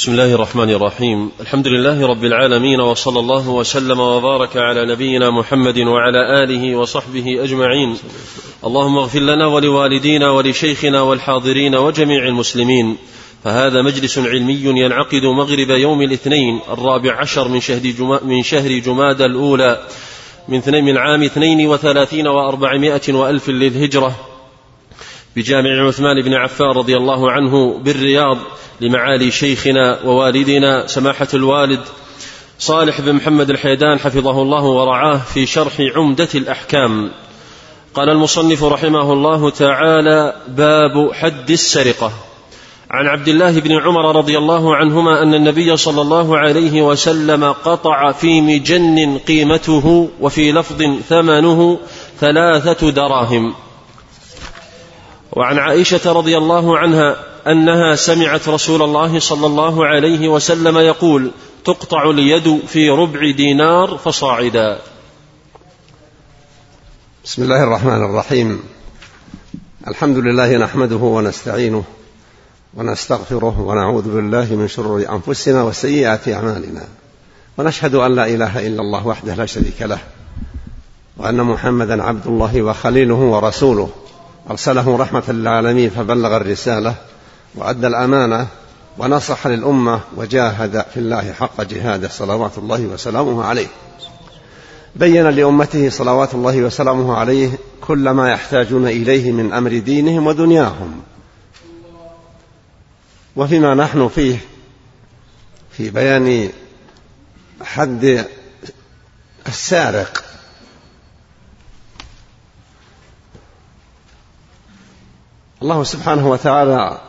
بسم الله الرحمن الرحيم الحمد لله رب العالمين وصلى الله وسلم وبارك على نبينا محمد وعلى اله وصحبه اجمعين اللهم اغفر لنا ولوالدينا ولشيخنا والحاضرين وجميع المسلمين فهذا مجلس علمي ينعقد مغرب يوم الاثنين الرابع عشر من شهر جما من شهر جماد الاولى من من عام اثنين وثلاثين وأربعمائة وألف للهجرة بجامع عثمان بن عفان رضي الله عنه بالرياض لمعالي شيخنا ووالدنا سماحة الوالد صالح بن محمد الحيدان حفظه الله ورعاه في شرح عمدة الأحكام. قال المصنف رحمه الله تعالى باب حد السرقة. عن عبد الله بن عمر رضي الله عنهما أن النبي صلى الله عليه وسلم قطع في مجن قيمته وفي لفظ ثمنه ثلاثة دراهم. وعن عائشة رضي الله عنها أنها سمعت رسول الله صلى الله عليه وسلم يقول تقطع اليد في ربع دينار فصاعدا. بسم الله الرحمن الرحيم. الحمد لله نحمده ونستعينه ونستغفره ونعوذ بالله من شرور أنفسنا وسيئات أعمالنا. ونشهد أن لا إله إلا الله وحده لا شريك له وأن محمدا عبد الله وخليله ورسوله. أرسله رحمة للعالمين فبلغ الرسالة وأدى الأمانة ونصح للأمة وجاهد في الله حق جهاده صلوات الله وسلامه عليه. بين لأمته صلوات الله وسلامه عليه كل ما يحتاجون إليه من أمر دينهم ودنياهم. وفيما نحن فيه في بيان حد السارق الله سبحانه وتعالى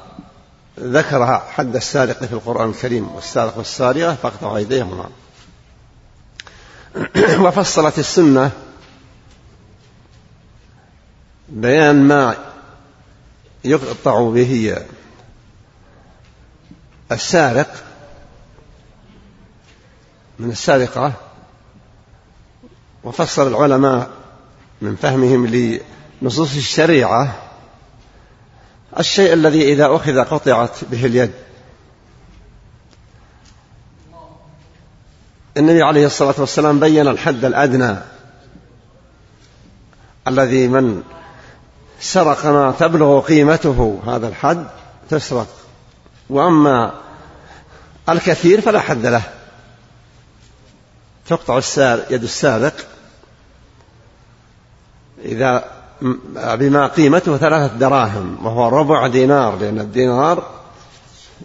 ذكر حد السارق في القرآن الكريم والسارق والسارقة فاقطعوا أيديهما. وفصلت السنة بيان ما يقطع به السارق من السارقة وفصل العلماء من فهمهم لنصوص الشريعة الشيء الذي إذا أخذ قطعت به اليد. النبي عليه الصلاة والسلام بين الحد الأدنى. الذي من سرق ما تبلغ قيمته هذا الحد تسرق. وأما الكثير فلا حد له. تقطع يد السارق. إذا بما قيمته ثلاثة دراهم وهو ربع دينار لأن الدينار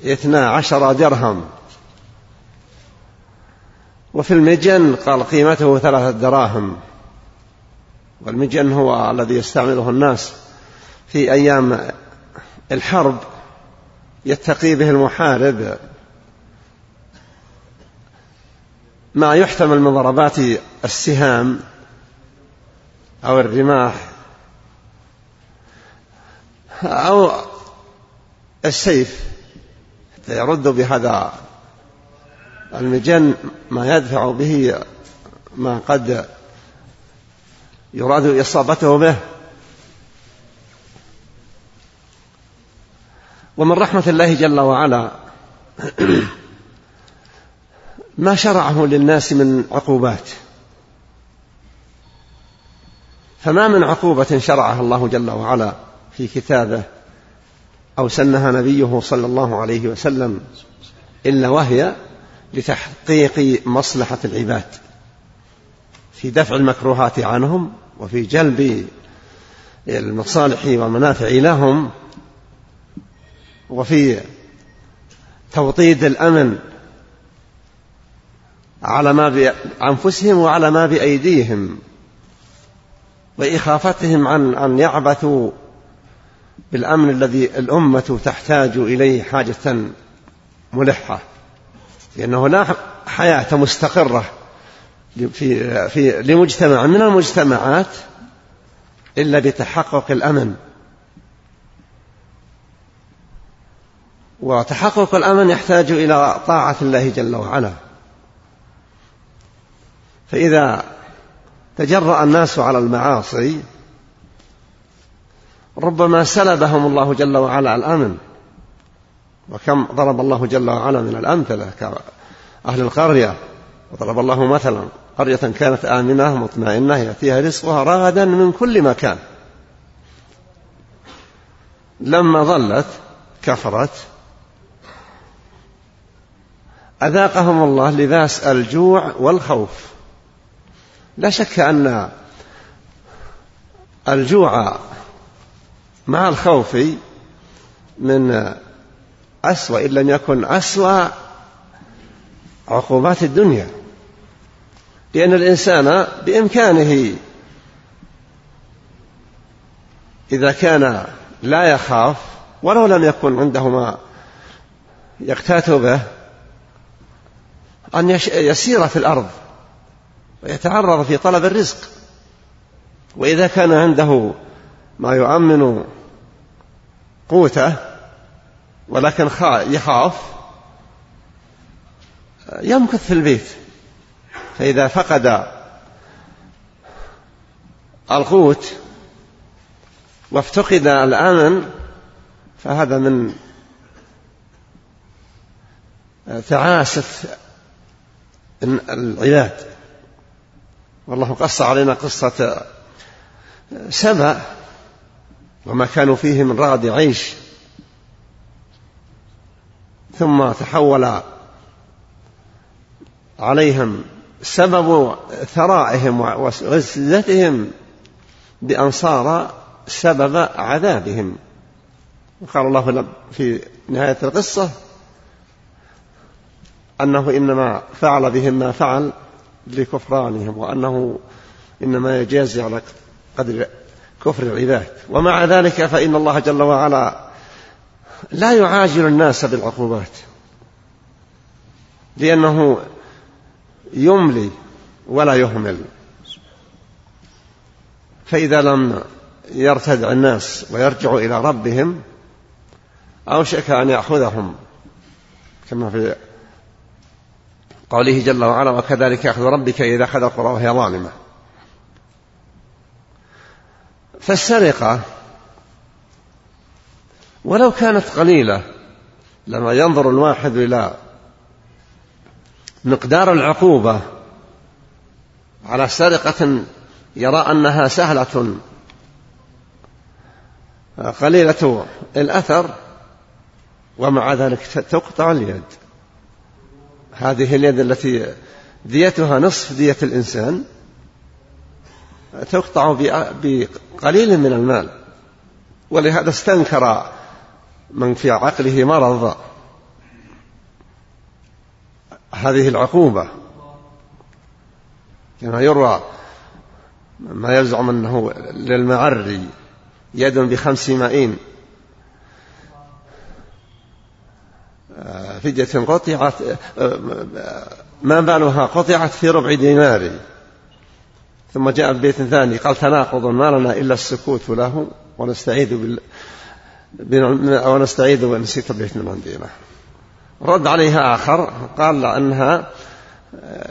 اثنا عشر درهم. وفي المجن قال قيمته ثلاثة دراهم. والمجن هو الذي يستعمله الناس في أيام الحرب يتقي به المحارب. ما يحتمل من ضربات السهام أو الرماح أو السيف. حتى يرد بهذا المجن ما يدفع به ما قد يراد إصابته به. ومن رحمة الله جل وعلا ما شرعه للناس من عقوبات. فما من عقوبة شرعها الله جل وعلا. في كتابه أو سنها نبيه صلى الله عليه وسلم إلا وهي لتحقيق مصلحة العباد في دفع المكروهات عنهم وفي جلب المصالح والمنافع لهم وفي توطيد الأمن على ما بأنفسهم وعلى ما بأيديهم وإخافتهم عن أن يعبثوا بالأمن الذي الأمة تحتاج إليه حاجة ملحة لأنه لا حياة مستقرة في في لمجتمع من المجتمعات إلا بتحقق الأمن. وتحقق الأمن يحتاج إلى طاعة الله جل وعلا. فإذا تجرأ الناس على المعاصي ربما سلبهم الله جل وعلا الأمن. وكم ضرب الله جل وعلا من الأمثلة كأهل القرية. وضرب الله مثلا قرية كانت آمنة مطمئنة يأتيها رزقها رغدا من كل مكان. لما ظلت كفرت أذاقهم الله لباس الجوع والخوف. لا شك أن الجوع مع الخوف من أسوأ إن لم يكن أسوأ عقوبات الدنيا. لأن الإنسان بإمكانه إذا كان لا يخاف ولو لم يكن عنده ما يقتات به أن يسير في الأرض ويتعرض في طلب الرزق. وإذا كان عنده ما يؤمن قوته ولكن يخاف يمكث في البيت. فإذا فقد القوت وافتقد الأمن فهذا من تعاسة العباد والله قص علينا قصة سبأ وما كانوا فيه من رغد عيش. ثم تحول عليهم سبب ثرائهم وعزتهم بأن صار سبب عذابهم. وقال الله في نهاية القصة أنه إنما فعل بهم ما فعل لكفرانهم وأنه إنما يجازي على قدر كفر العباد. ومع ذلك فإن الله جل وعلا لا يعاجل الناس بالعقوبات. لأنه يملي ولا يهمل. فإذا لم يرتدع الناس ويرجعوا إلى ربهم أوشك أن يأخذهم. كما في قوله جل وعلا وكذلك أخذ ربك إذا أخذ القرى وهي ظالمة. فالسرقة ولو كانت قليلة لما ينظر الواحد إلى مقدار العقوبة على سرقة يرى أنها سهلة. قليلة الأثر ومع ذلك تقطع اليد. هذه اليد التي ديتها نصف دية الإنسان. تقطع بقليل من المال. ولهذا استنكر من في عقله مرض هذه العقوبة. كما يروى ما يزعم أنه للمعري يد بخمس مائين. فدية قطعت ما بالها؟ قطعت في ربع دينار. ثم جاء في بيت ثاني قال تناقض ما لنا إلا السكوت له ونستعيذ بال ونستعيذ ونسيت البيت من عندنا رد عليها آخر قال أنها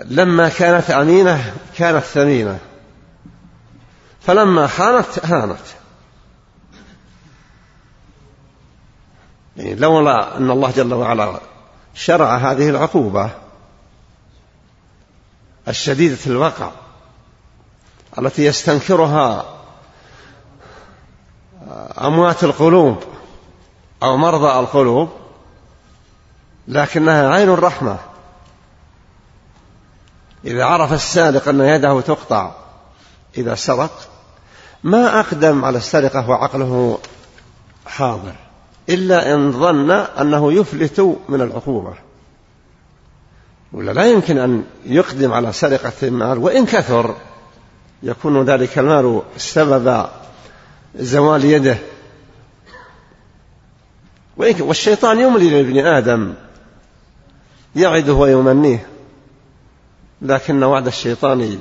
لما كانت أمينة كانت ثمينة. فلما خانت هانت. يعني لولا أن الله جل وعلا شرع هذه العقوبة الشديدة الوقع التي يستنكرها أموات القلوب أو مرضى القلوب لكنها عين الرحمة إذا عرف السارق أن يده تقطع إذا سرق ما أقدم على السرقة وعقله حاضر إلا إن ظن أنه يفلت من العقوبة. ولا لا يمكن أن يقدم على سرقة المال وإن كثر يكون ذلك المال سبب زوال يده. والشيطان يملي لابن آدم يعده ويمنيه. لكن وعد الشيطان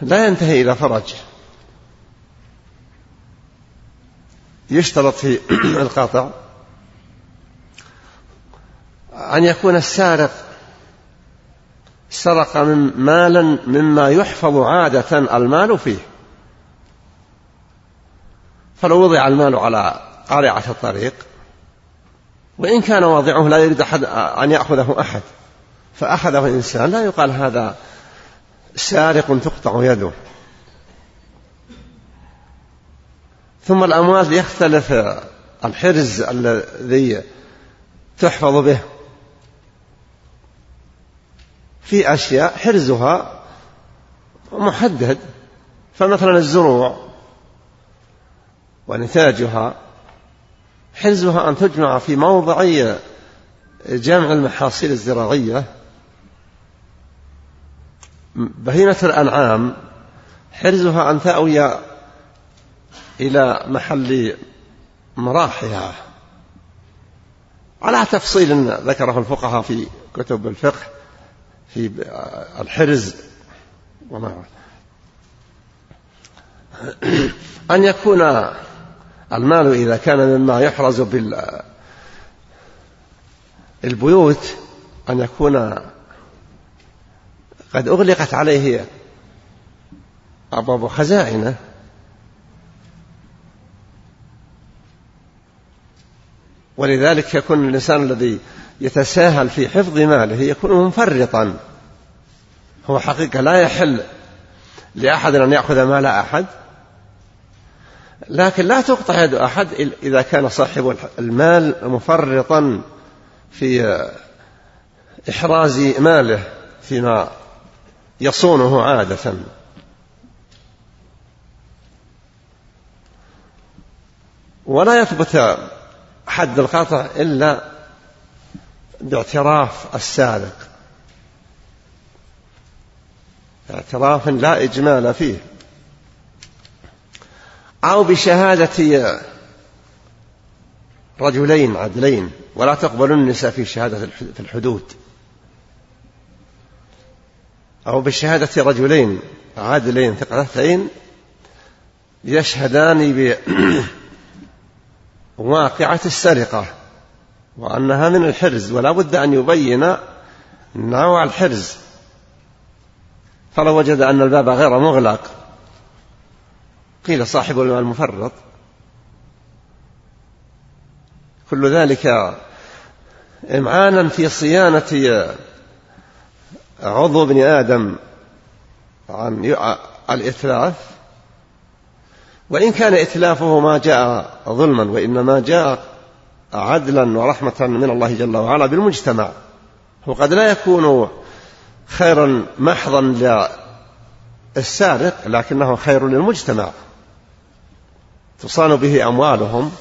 لا ينتهي إلى فرج. يشترط في القاطع أن يكون السارق سرق من مالا مما يحفظ عادة المال فيه. فلو وضع المال على قارعة الطريق وإن كان واضعه لا يريد أحد أن يأخذه أحد فأخذه إنسان لا يقال هذا سارق تقطع يده. ثم الأموال يختلف الحرز الذي تحفظ به في أشياء حرزها محدد فمثلا الزروع ونتاجها حرزها أن تجمع في موضع جمع المحاصيل الزراعية. بهيمة الأنعام حرزها أن تأوي إلى محل مراحها. على تفصيل ذكره الفقهاء في كتب الفقه. في الحرز وما أن يكون المال إذا كان مما يحرز بالبيوت أن يكون قد أغلقت عليه أبواب خزائنه. ولذلك يكون الإنسان الذي يتساهل في حفظ ماله يكون مفرطا هو حقيقة لا يحل لأحد أن يأخذ مال أحد. لكن لا تقطع يد أحد إذا كان صاحب المال مفرطا في إحراز ماله فيما يصونه عادة. ولا يثبت حد القطع إلا باعتراف السارق اعتراف لا إجمال فيه. أو بشهادة رجلين عدلين ولا تقبل النساء في شهادة في الحدود. أو بشهادة رجلين عادلين ثقتين يشهدان بواقعة السرقة وأنها من الحرز ولا بد أن يبين نوع الحرز. فلو وجد أن الباب غير مغلق قيل صاحب المال مفرط كل ذلك إمعانا في صيانة عضو ابن آدم عن الإتلاف. وإن كان إتلافه ما جاء ظلما وإنما جاء عدلا ورحمة من الله جل وعلا بالمجتمع وقد لا يكون خيرا محضا للسارق لكنه خير للمجتمع. تصان به أموالهم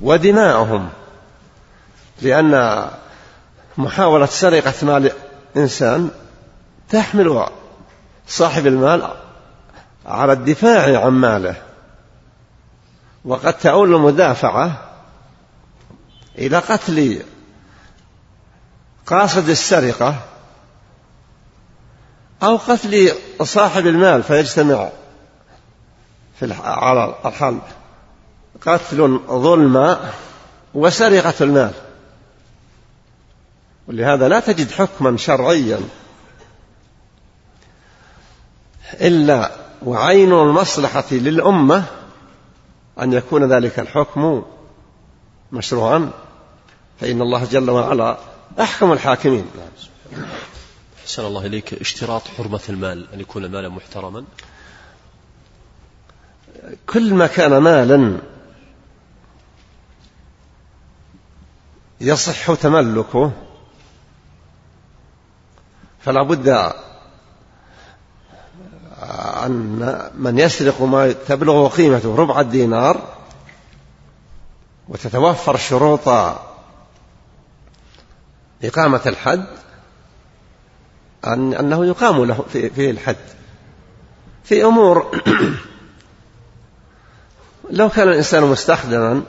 ودماؤهم لأن محاولة سرقة مال إنسان تحمل صاحب المال على الدفاع عن ماله. وقد تؤول المدافعة إلى قتل قاصد السرقة أو قتل صاحب المال فيجتمع في على الحال قتل ظلم وسرقة المال. ولهذا لا تجد حكما شرعيا إلا وعين المصلحة للأمة أن يكون ذلك الحكم مشروعا. فإن الله جل وعلا أحكم الحاكمين. أحسن الله إليك. اشتراط حرمة المال أن يكون مالا محترما. كل ما كان مالا يصح تملكه فلا بد أن من يسرق ما تبلغ قيمته ربع الدينار وتتوفر شروط إقامة الحد أن أنه يقام له فيه الحد. في أمور لو كان الإنسان مستخدما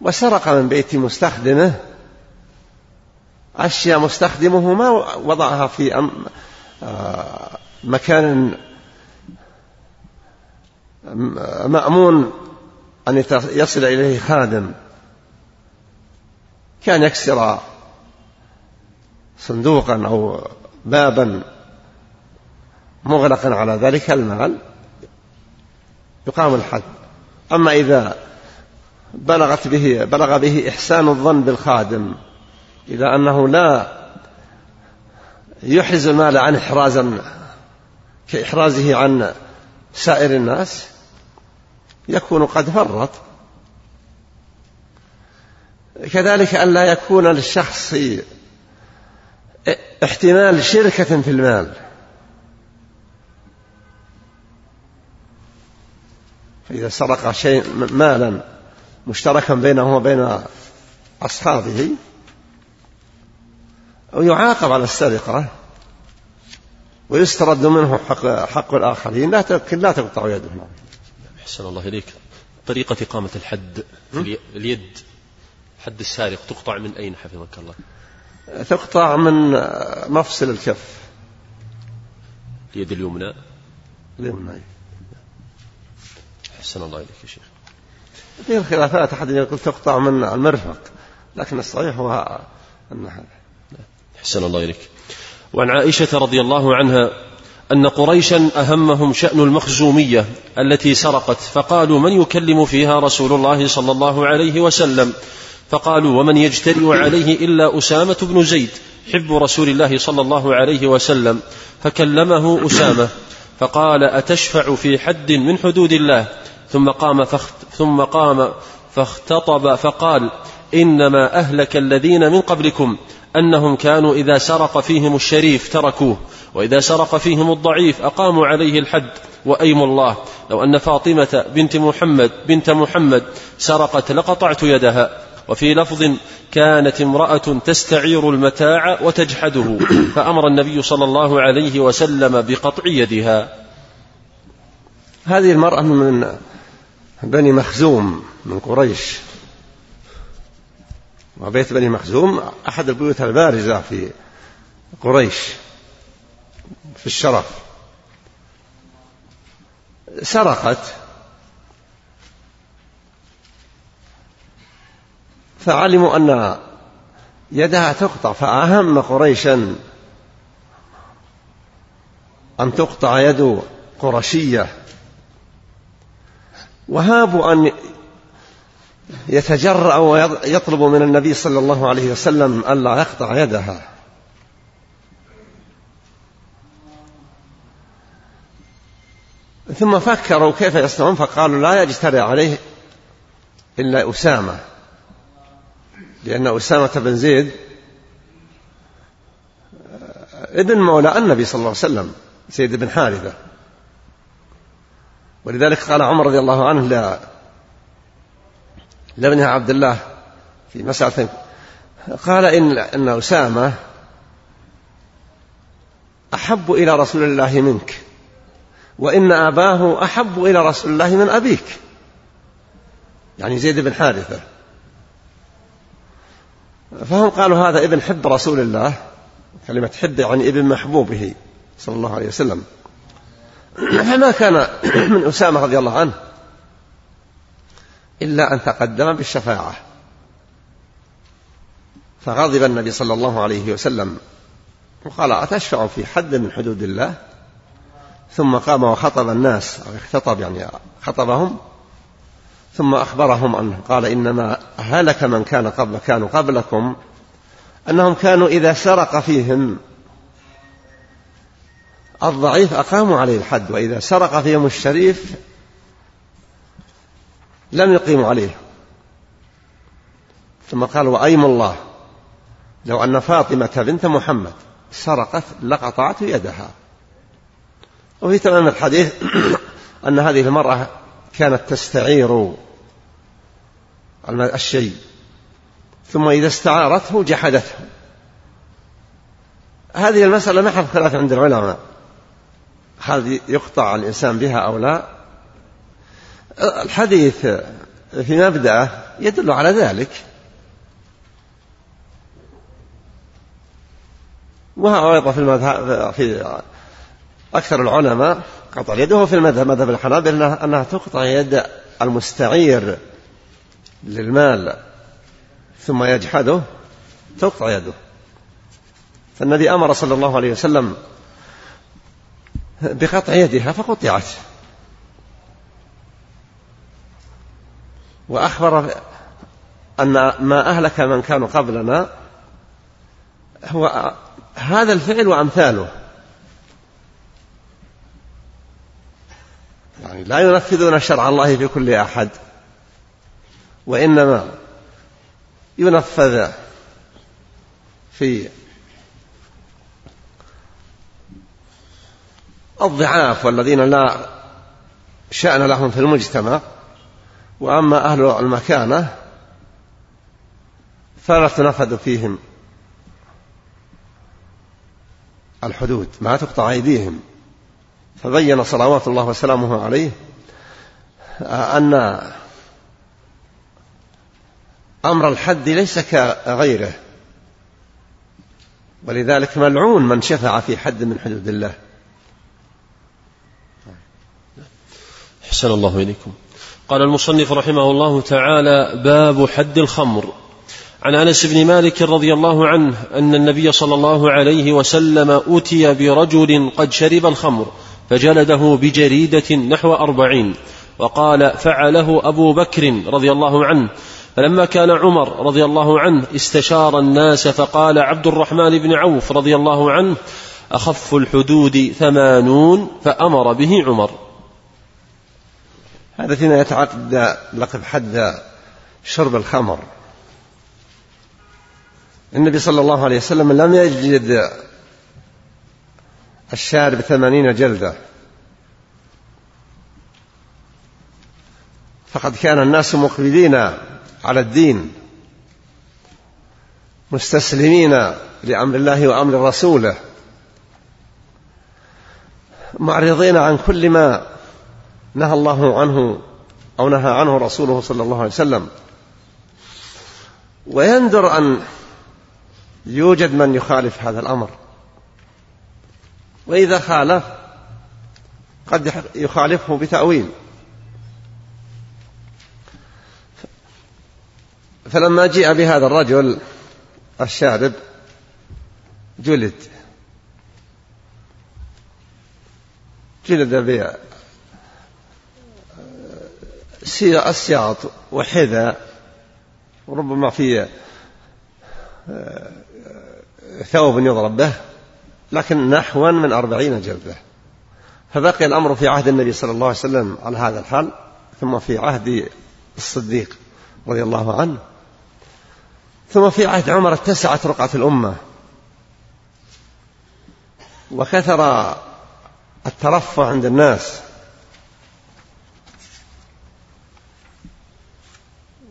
وسرق من بيت مستخدمه أشياء مستخدمه ما وضعها في آه، مكان مأمون أن يصل إليه خادم. كان يكسر صندوقا أو بابا مغلقا على ذلك المال يقام الحد. أما إذا بلغت به بلغ به إحسان الظن بالخادم إلى أنه لا يحرز المال عن إحرازا كإحرازه عن سائر الناس يكون قد فرط. كذلك أن لا يكون للشخص احتمال شركة في المال. فإذا سرق شيء مالا مشتركا بينه وبين أصحابه أو يعاقب على السرقة ويسترد منه حق, حق الآخرين. لا لا تقطع يده. أحسن الله إليك. طريقة إقامة الحد في اليد. حد السارق. تقطع من أين حفظك الله؟ تقطع من مفصل الكف. اليد اليمنى. اليمنى. أحسن الله إليك يا شيخ. في الخلافات أحد يقول تقطع من المرفق لكن الصحيح هو أنها أحسن الله إليك. وعن عائشة رضي الله عنها أن قريشا أهمهم شأن المخزومية التي سرقت فقالوا من يكلم فيها رسول الله صلى الله عليه وسلم؟ فقالوا ومن يجترئ عليه إلا أسامة بن زيد حب رسول الله صلى الله عليه وسلم فكلمه أسامة فقال أتشفع في حد من حدود الله؟ ثم قام فخت ثم قام فاختطب فقال إنما أهلك الذين من قبلكم أنهم كانوا إذا سرق فيهم الشريف تركوه وإذا سرق فيهم الضعيف أقاموا عليه الحد وأيم الله. لو أن فاطمة بنت محمد بنت محمد سرقت لقطعت يدها وفي لفظ كانت امرأة تستعير المتاع وتجحده فأمر النبي صلى الله عليه وسلم بقطع يدها. هذه المرأة من بني مخزوم من قريش. وبيت بني مخزوم أحد البيوت البارزة في قريش في الشرف. سرقت. فعلموا أن يدها تقطع فأهم قريشا أن تقطع يد قرشية. وهابوا أن يتجرأ ويطلب من النبي صلى الله عليه وسلم ألا يقطع يدها. ثم فكروا كيف يصنعون فقالوا لا يجترئ عليه إلا أسامة لأن أسامة بن زيد ابن مولى النبي صلى الله عليه وسلم زيد بن حارثة. ولذلك قال عمر رضي الله عنه لا لابنها عبد الله في مسألة قال إن أن أسامة أحب إلى رسول الله منك وإن أباه أحب إلى رسول الله من أبيك. يعني زيد بن حارثة. فهم قالوا هذا ابن حب رسول الله كلمة حب يعني ابن محبوبه صلى الله عليه وسلم. فما كان من أسامة رضي الله عنه؟ إلا أن تقدم بالشفاعة. فغضب النبي صلى الله عليه وسلم وقال أتشفع في حد من حدود الله؟ ثم قام وخطب الناس أو اختطب يعني خطبهم. ثم أخبرهم أنه قال إنما هلك من كان قبل كانوا قبلكم أنهم كانوا إذا سرق فيهم. الضعيف أقاموا عليه الحد وإذا سرق فيهم الشريف لم يقيموا عليه. ثم قال وأيم الله لو أن فاطمة بنت محمد سرقت لقطعت يدها. وفي تمام الحديث أن هذه المرأة كانت تستعير الشيء ثم إذا استعارته جحدته. هذه المسألة محل خلاف عند العلماء. هل يقطع الإنسان بها أو لا؟ الحديث في مبدأه يدل على ذلك. وهو أيضا في المذهب في أكثر العلماء قطع يده في المذهب مذهب الحنابلة أنها تقطع يد المستعير للمال ثم يجحده تقطع يده. فالنبي أمر صلى الله عليه وسلم بقطع يدها فقطعت. وأخبر أن ما أهلك من كانوا قبلنا هو هذا الفعل وأمثاله. يعني لا ينفذون شرع الله في كل أحد وإنما ينفذ في الضعاف والذين لا شأن لهم في المجتمع. وأما أهل المكانة فلا تنفذ فيهم الحدود ما تقطع أيديهم. فبين صلوات الله وسلامه عليه أن أمر الحد ليس كغيره. ولذلك ملعون من شفع في حد من حدود الله. أحسن الله إليكم. قال المصنف رحمه الله تعالى باب حد الخمر. عن أنس بن مالك رضي الله عنه أن النبي صلى الله عليه وسلم اتي برجل قد شرب الخمر فجلده بجريدة نحو أربعين وقال فعله أبو بكر رضي الله عنه. فلما كان عمر رضي الله عنه استشار الناس فقال عبد الرحمن بن عوف رضي الله عنه أخف الحدود ثمانون فأمر به عمر. هذا فيما يتعدى لقب حد شرب الخمر. النبي صلى الله عليه وسلم لم يجد الشارب ثمانين جلدة. فقد كان الناس مقبلين على الدين مستسلمين لأمر الله وأمر رسوله معرضين عن كل ما نهى الله عنه أو نهى عنه رسوله صلى الله عليه وسلم. ويندر أن يوجد من يخالف هذا الأمر. وإذا خالف قد يخالفه بتأويل. فلما جيء بهذا الرجل الشارب جلد. جلد السياط وحذاء وربما في آه، ثوب يضرب به لكن نحوا من أربعين جلدة. فبقي الأمر في عهد النبي صلى الله عليه وسلم على هذا الحال ثم في عهد الصديق رضي الله عنه ثم في عهد عمر اتسعت رقعة الأمة. وكثر الترفع عند الناس.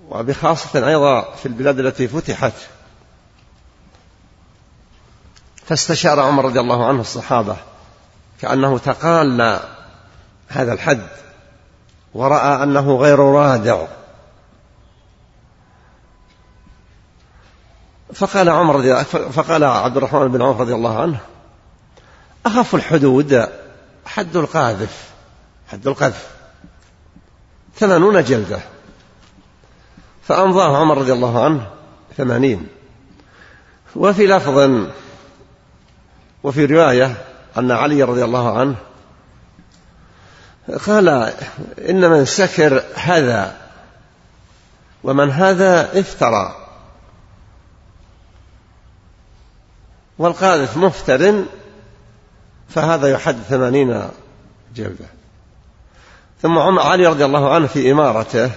وبخاصة أيضا في البلاد التي فتحت. فاستشار عمر رضي الله عنه الصحابة كأنه تقال هذا الحد ورأى أنه غير رادع. فقال عمر رضي فقال عبد الرحمن بن عوف رضي الله عنه أخف الحدود حد القاذف حد القذف ثمانون جلدة. فأمضاه عمر رضي الله عنه ثمانين. وفي لفظ وفي رواية أن علي رضي الله عنه قال إن من سكر هذا ومن هذا افترى. والقاذف مفتر فهذا يحد ثمانين جلدة. ثم علي رضي الله عنه في إمارته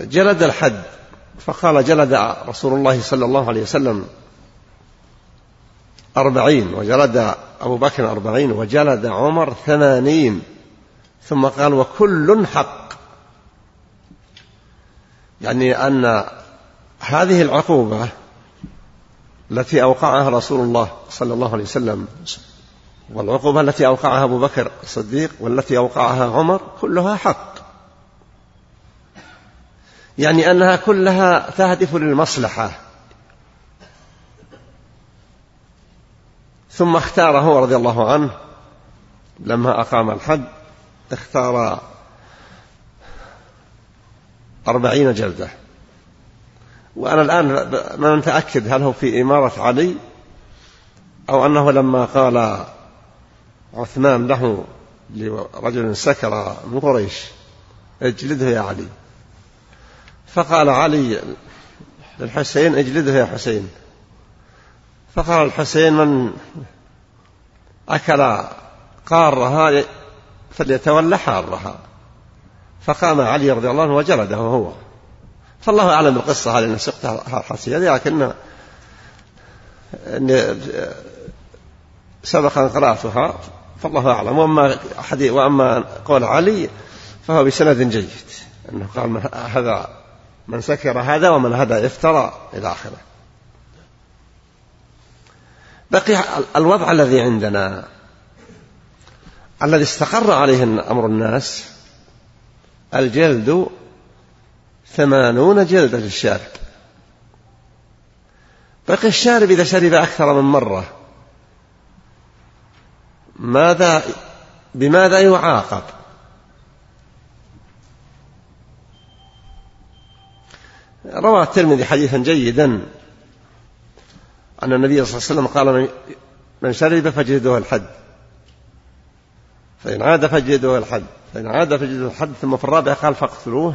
جلد الحد فقال جلد رسول الله صلى الله عليه وسلم أربعين وجلد أبو بكر أربعين وجلد عمر ثمانين ثم قال وكل حق. يعني أن هذه العقوبة التي أوقعها رسول الله صلى الله عليه وسلم والعقوبة التي أوقعها أبو بكر الصديق والتي أوقعها عمر كلها حق. يعني أنها كلها تهدف للمصلحة. ثم اختاره رضي الله عنه لما أقام الحد اختار أربعين جلدة. وأنا الآن ما نتأكد هل هو في إمارة علي أو أنه لما قال عثمان له لرجل سكر من قريش اجلده يا علي. فقال علي للحسين اجلده يا حسين. فقال الحسين من أكل قارها فليتولى حارها فقام علي رضي الله عنه وجلده هو. فالله أعلم بالقصة هذه أن سقتها حسية لكن سبق أن قرأتها فالله أعلم. وأما وأما قول علي فهو بسند جيد أنه قال هذا من سكر هذا ومن هذا افترى إلى آخره. بقي الوضع الذي عندنا الذي استقر عليه أمر الناس الجلد ثمانون جلدة للشارب بقي الشارب إذا شرب أكثر من مرة ماذا بماذا يعاقب؟ روى الترمذي حديثا جيدا أن النبي صلى الله عليه وسلم قال من شرب فجلده الحد. فإن عاد فجلده الحد. فإن عاد فجلده الحد ثم في الرابع قال فاقتلوه.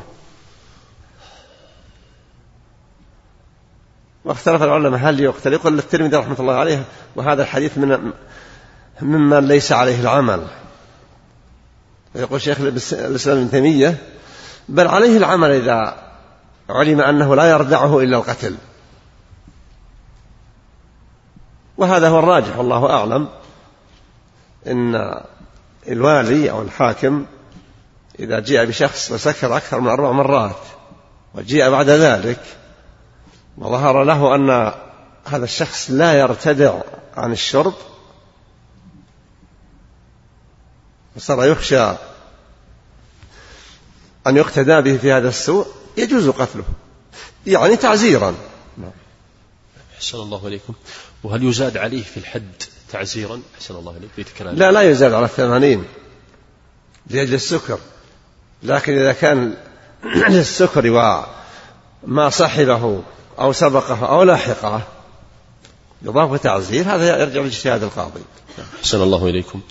واختلف العلماء هل يقتل يقول الترمذي رحمة الله عليه وهذا الحديث من ممن ليس عليه العمل. يقول شيخ الإسلام ابن تيمية بل عليه العمل إذا علم أنه لا يردعه إلا القتل. وهذا هو الراجح والله أعلم. إن الوالي أو الحاكم إذا جاء بشخص وسكر أكثر من أربع مرات وجيء بعد ذلك وظهر له أن هذا الشخص لا يرتدع عن الشرب وصار يخشى أن يقتدى به في هذا السوء يجوز قتله. يعني تعزيرا. نعم. أحسن الله إليكم. وهل يزاد عليه في الحد تعزيرا؟ أحسن الله إليك. بيت كلام. لا لا يزاد على الثمانين. لأجل السكر. لكن إذا كان للسكر وما صحبه أو سبقه أو لاحقه يضاف تعزير هذا يرجع لاجتهاد القاضي. أحسن الله إليكم.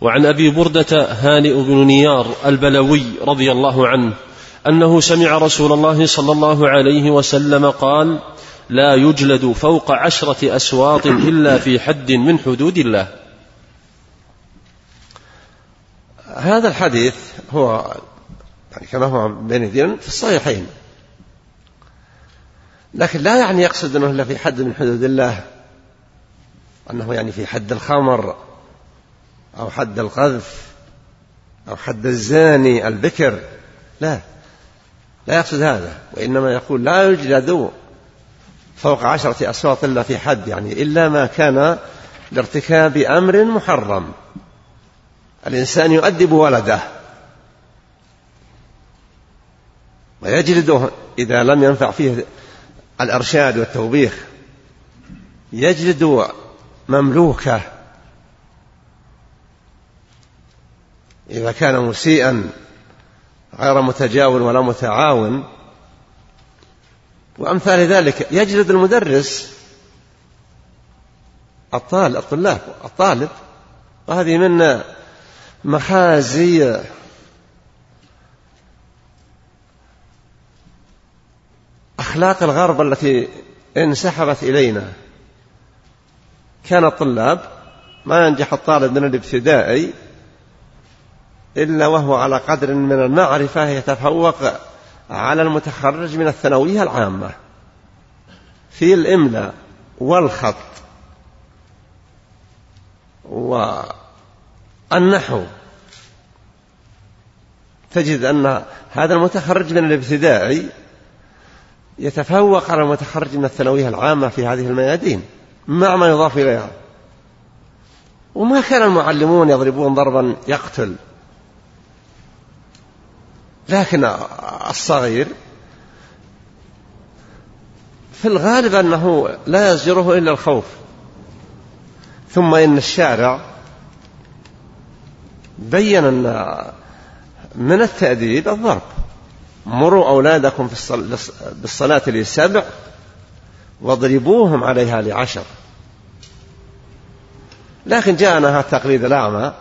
وعن أبي بردة هانئ بن نيار البلوي رضي الله عنه أنه سمع رسول الله صلى الله عليه وسلم قال لا يجلد فوق عشرة أسواط إلا في حد من حدود الله. هذا الحديث هو يعني كما هو بين في الصحيحين. لكن لا يعني يقصد أنه إلا في حد من حدود الله أنه يعني في حد الخمر أو حد القذف أو حد الزاني البكر. لا. لا يقصد هذا وإنما يقول لا يجلد فوق عشرة أصوات إلا في حد يعني إلا ما كان لارتكاب أمر محرم. الإنسان يؤدب ولده ويجلده إذا لم ينفع فيه الإرشاد والتوبيخ يجلد مملوكه. إذا كان مسيئا غير متجاور ولا متعاون. وأمثال ذلك يجلد المدرس الطالب الطلاب الطالب. وهذه من مخازي أخلاق الغرب التي انسحبت إلينا. كان الطلاب ما ينجح الطالب من الابتدائي إلا وهو على قدر من المعرفة يتفوق على المتخرج من الثانوية العامة. في الإملاء والخط والنحو تجد أن هذا المتخرج من الابتدائي يتفوق على المتخرج من الثانوية العامة في هذه الميادين مع ما يضاف إليها. وما كان المعلمون يضربون ضربا يقتل. لكن الصغير في الغالب أنه لا يزجره إلا الخوف. ثم إن الشارع بين أن من التأديب الضرب. مروا أولادكم بالصلاة لسبع واضربوهم عليها لعشر. لكن جاءنا هذا التقليد الأعمى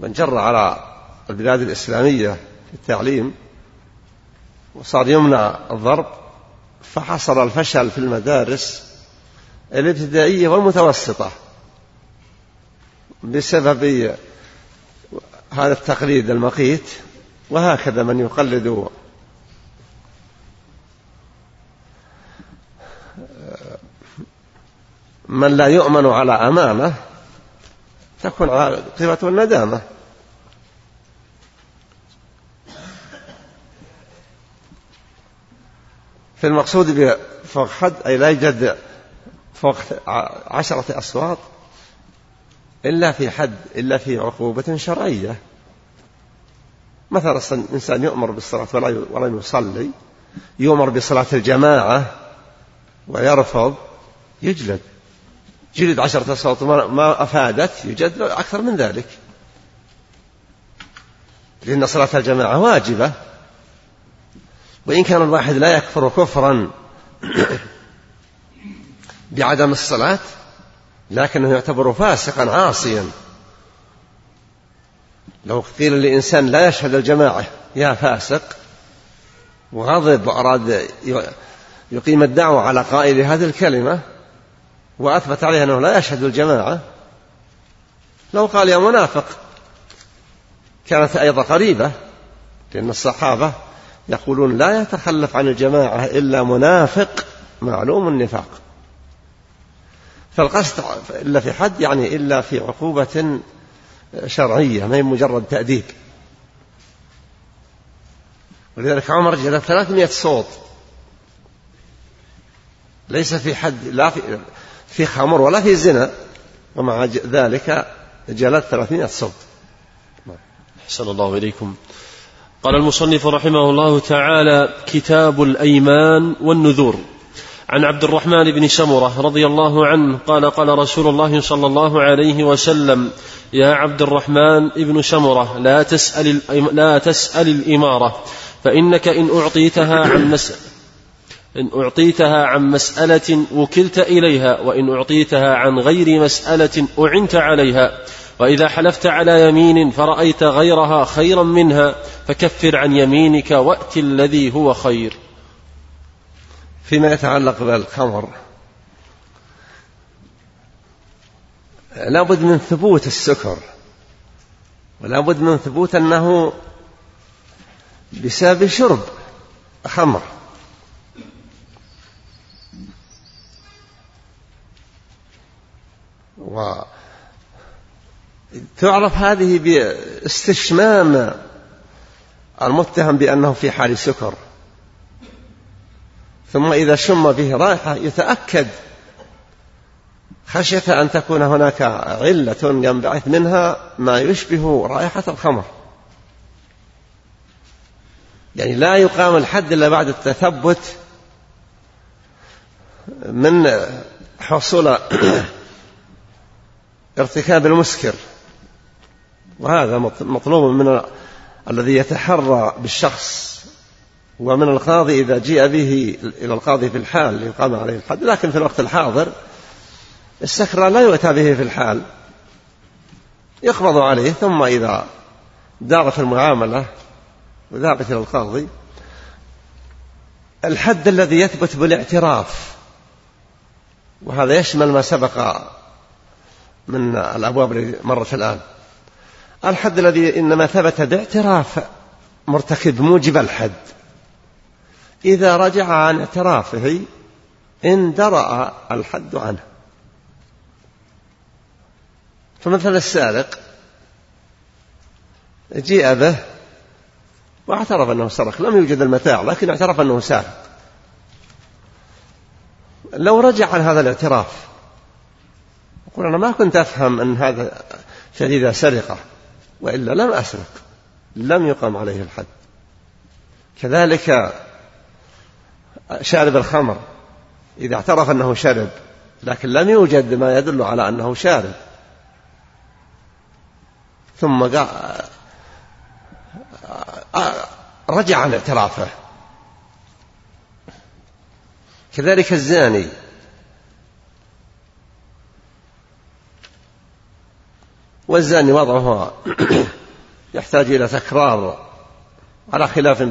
من جر على البلاد الإسلامية في التعليم وصار يمنع الضرب فحصل الفشل في المدارس الابتدائية والمتوسطة بسبب هذا التقليد المقيت وهكذا من يقلد من لا يؤمن على أمانة تكون عاقبة الندامة. في المقصود بفوق حد أي لا يوجد فوق عشرة أصوات إلا في حد إلا في عقوبة شرعية. مثلا الإنسان يؤمر بالصلاة ولا ولا يصلي يؤمر بصلاة الجماعة ويرفض يجلد. جلد عشرة أصوات ما أفادت يجد أكثر من ذلك. لأن صلاة الجماعة واجبة. وإن كان الواحد لا يكفر كفرا بعدم الصلاة لكنه يعتبر فاسقا عاصيا. لو قيل لإنسان لا يشهد الجماعة يا فاسق وغضب وأراد يقيم الدعوة على قائل هذه الكلمة وأثبت عليه أنه لا يشهد الجماعة لو قال يا منافق كانت أيضا قريبة لأن الصحابة يقولون لا يتخلف عن الجماعة إلا منافق معلوم النفاق. فالقصد إلا في حد يعني إلا في عقوبة شرعية ما هي مجرد تأديب. ولذلك عمر جلب 300 صوت. ليس في حد لا في في خمر ولا في زنا ومع ذلك جلد 300 صوت. أحسن الله إليكم. قال المصنف رحمه الله تعالى كتاب الأيمان والنذور. عن عبد الرحمن بن سمرة رضي الله عنه قال قال رسول الله صلى الله عليه وسلم يا عبد الرحمن بن سمرة لا تسأل لا تسأل الإمارة فإنك إن أعطيتها عن مسألة إن أعطيتها عن مسألة وكلت إليها وإن أعطيتها عن غير مسألة أعنت عليها وإذا حلفت على يمين فرأيت غيرها خيرا منها فكفر عن يمينك وأت الذي هو خير. فيما يتعلق بالخمر لابد من ثبوت السكر ولابد من ثبوت أنه بسبب شرب خمر. وتعرف هذه باستشمام المتهم بأنه في حال سكر ثم إذا شم به رائحة يتأكد خشية أن تكون هناك علة ينبعث منها ما يشبه رائحة الخمر. يعني لا يقام الحد إلا بعد التثبت من حصول ارتكاب المسكر. وهذا مطلوب من الذي يتحرى بالشخص ومن القاضي إذا جيء به إلى القاضي في الحال ليقام عليه الحد. لكن في الوقت الحاضر السكرى لا يؤتى به في الحال. يقبض عليه ثم إذا دارت المعاملة وذهبت إلى القاضي الحد الذي يثبت بالاعتراف وهذا يشمل ما سبق من الأبواب التي مرت الآن. الحد الذي إنما ثبت باعتراف مرتكب موجب الحد. إذا رجع عن اعترافه اندرأ الحد عنه. فمثل السارق جيء به واعترف أنه سرق. لم يوجد المتاع لكن اعترف أنه سارق. لو رجع عن هذا الاعتراف يقول أنا ما كنت أفهم أن هذا شديد سرقة. وإلا لم أسرق لم يقم عليه الحد. كذلك شارب الخمر إذا اعترف أنه شرب لكن لم يوجد ما يدل على أنه شارب. ثم رجع عن اعترافه. كذلك الزاني. والزاني وضعه يحتاج إلى تكرار على خلاف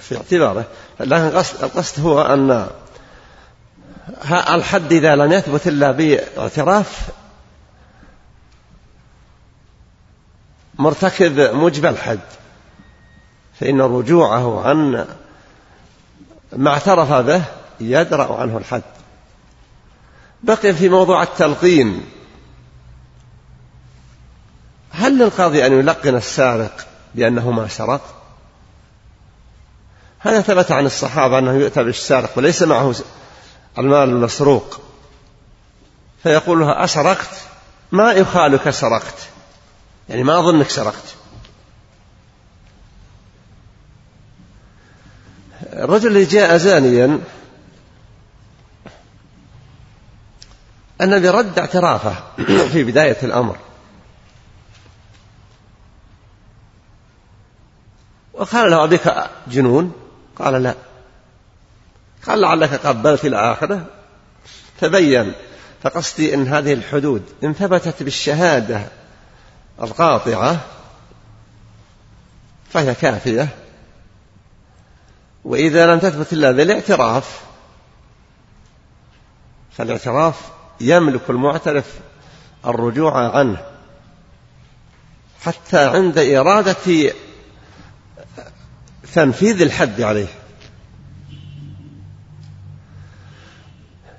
في اعتباره لكن القصد هو أن الحد إذا لم يثبت إلا باعتراف مرتكب موجب الحد فإن رجوعه عن ما اعترف به يدرأ عنه الحد. بقي في موضوع التلقين. هل للقاضي أن يلقن السارق بأنه ما سرق؟ هذا ثبت عن الصحابة أنه يؤتى بالسارق وليس معه المال المسروق. فيقول لها أسرقت؟ ما يخالك سرقت. يعني ما أظنك سرقت. الرجل اللي جاء زانيا النبي رد اعترافه في بداية الأمر. وقال له أبيك جنون؟ قال لا. قال لعلك قبلت إلى آخره تبين فقصدي أن هذه الحدود إن ثبتت بالشهادة القاطعة فهي كافية. وإذا لم تثبت إلا بالاعتراف فالاعتراف يملك المعترف الرجوع عنه. حتى عند إرادة تنفيذ الحد عليه.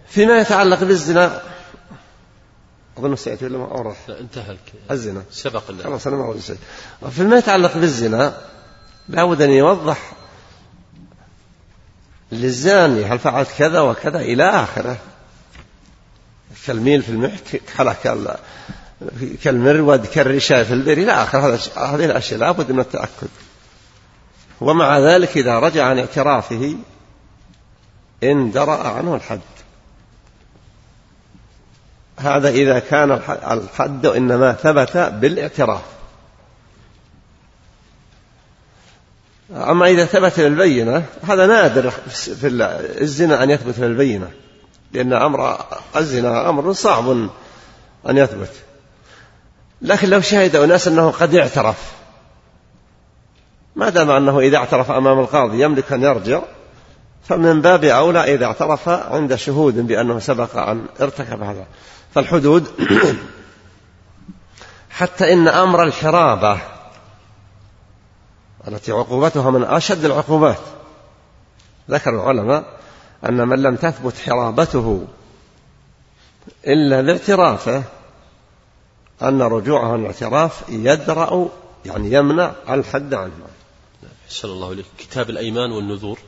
فيما يتعلق بالزنا أظن سيأتي ولا ما؟ أورث لا انتهى الزنا. سبق الله. خلاص أنا ما أقول شيء. فيما يتعلق بالزنا لابد أن يوضح للزاني هل فعلت كذا وكذا إلى آخره. كالميل في المحك كالمرود كالرشاء في البئر إلى آخر هذه الأشياء لابد من التأكد. ومع ذلك إذا رجع عن اعترافه إن درأ عنه الحد. هذا إذا كان الحد إنما ثبت بالاعتراف. أما إذا ثبت للبينة هذا نادر في الزنا أن يثبت للبينة لأن أمر الزنا أمر صعب أن يثبت. لكن لو شهد أناس أنه قد اعترف ما دام أنه إذا اعترف أمام القاضي يملك أن يرجع فمن باب أولى إذا اعترف عند شهود بأنه سبق أن ارتكب هذا. فالحدود حتى إن أمر الحرابة التي عقوبتها من أشد العقوبات. ذكر العلماء أن من لم تثبت حرابته إلا باعترافه أن رجوعه الاعتراف يدرأ يعني يمنع الحد عنه. أحسن الله إليك كتاب الأيمان والنذور.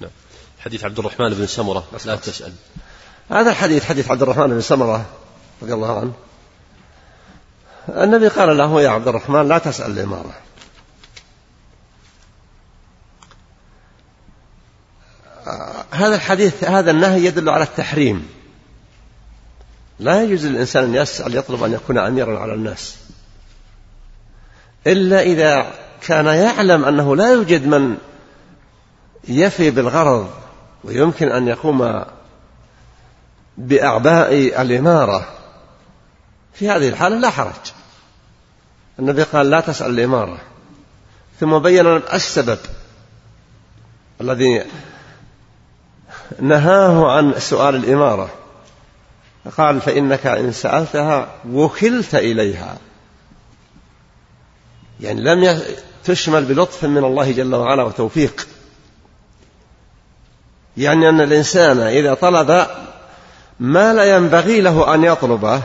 نعم. حديث عبد الرحمن بن سمرة. لا تسأل. هذا الحديث حديث عبد الرحمن بن سمرة رضي الله عنه. النبي قال له يا عبد الرحمن لا تسأل الإمارة. هذا الحديث هذا النهي يدل على التحريم. لا يجوز للإنسان أن يسأل يطلب أن يكون أميرا على الناس. إلا إذا كان يعلم أنه لا يوجد من يفي بالغرض ويمكن أن يقوم بأعباء الإمارة. في هذه الحالة لا حرج. النبي قال لا تسأل الإمارة. ثم بين السبب الذي نهاه عن سؤال الإمارة. قال فإنك إن سألتها وكلت إليها. يعني لم تشمل بلطف من الله جل وعلا وتوفيق. يعني أن الإنسان إذا طلب ما لا ينبغي له أن يطلبه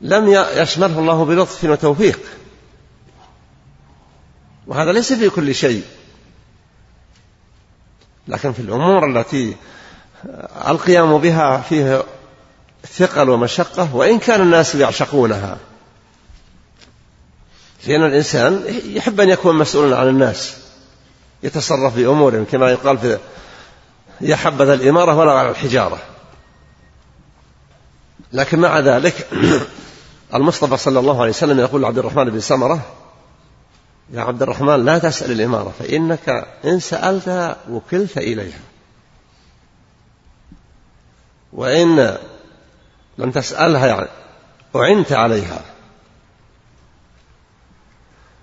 لم يشمله الله بلطف وتوفيق. وهذا ليس في كل شيء. لكن في الأمور التي القيام بها فيه ثقل ومشقة وإن كان الناس يعشقونها. لأن الإنسان يحب أن يكون مسؤولا عن الناس يتصرف بأمورهم كما يقال في يا حبذا الإمارة ولا على الحجارة. لكن مع ذلك المصطفى صلى الله عليه وسلم يقول لعبد الرحمن بن سمرة يا عبد الرحمن لا تسأل الإمارة فإنك إن سألتها وكلت إليها. وإن لم تسألها يعني أعنت عليها.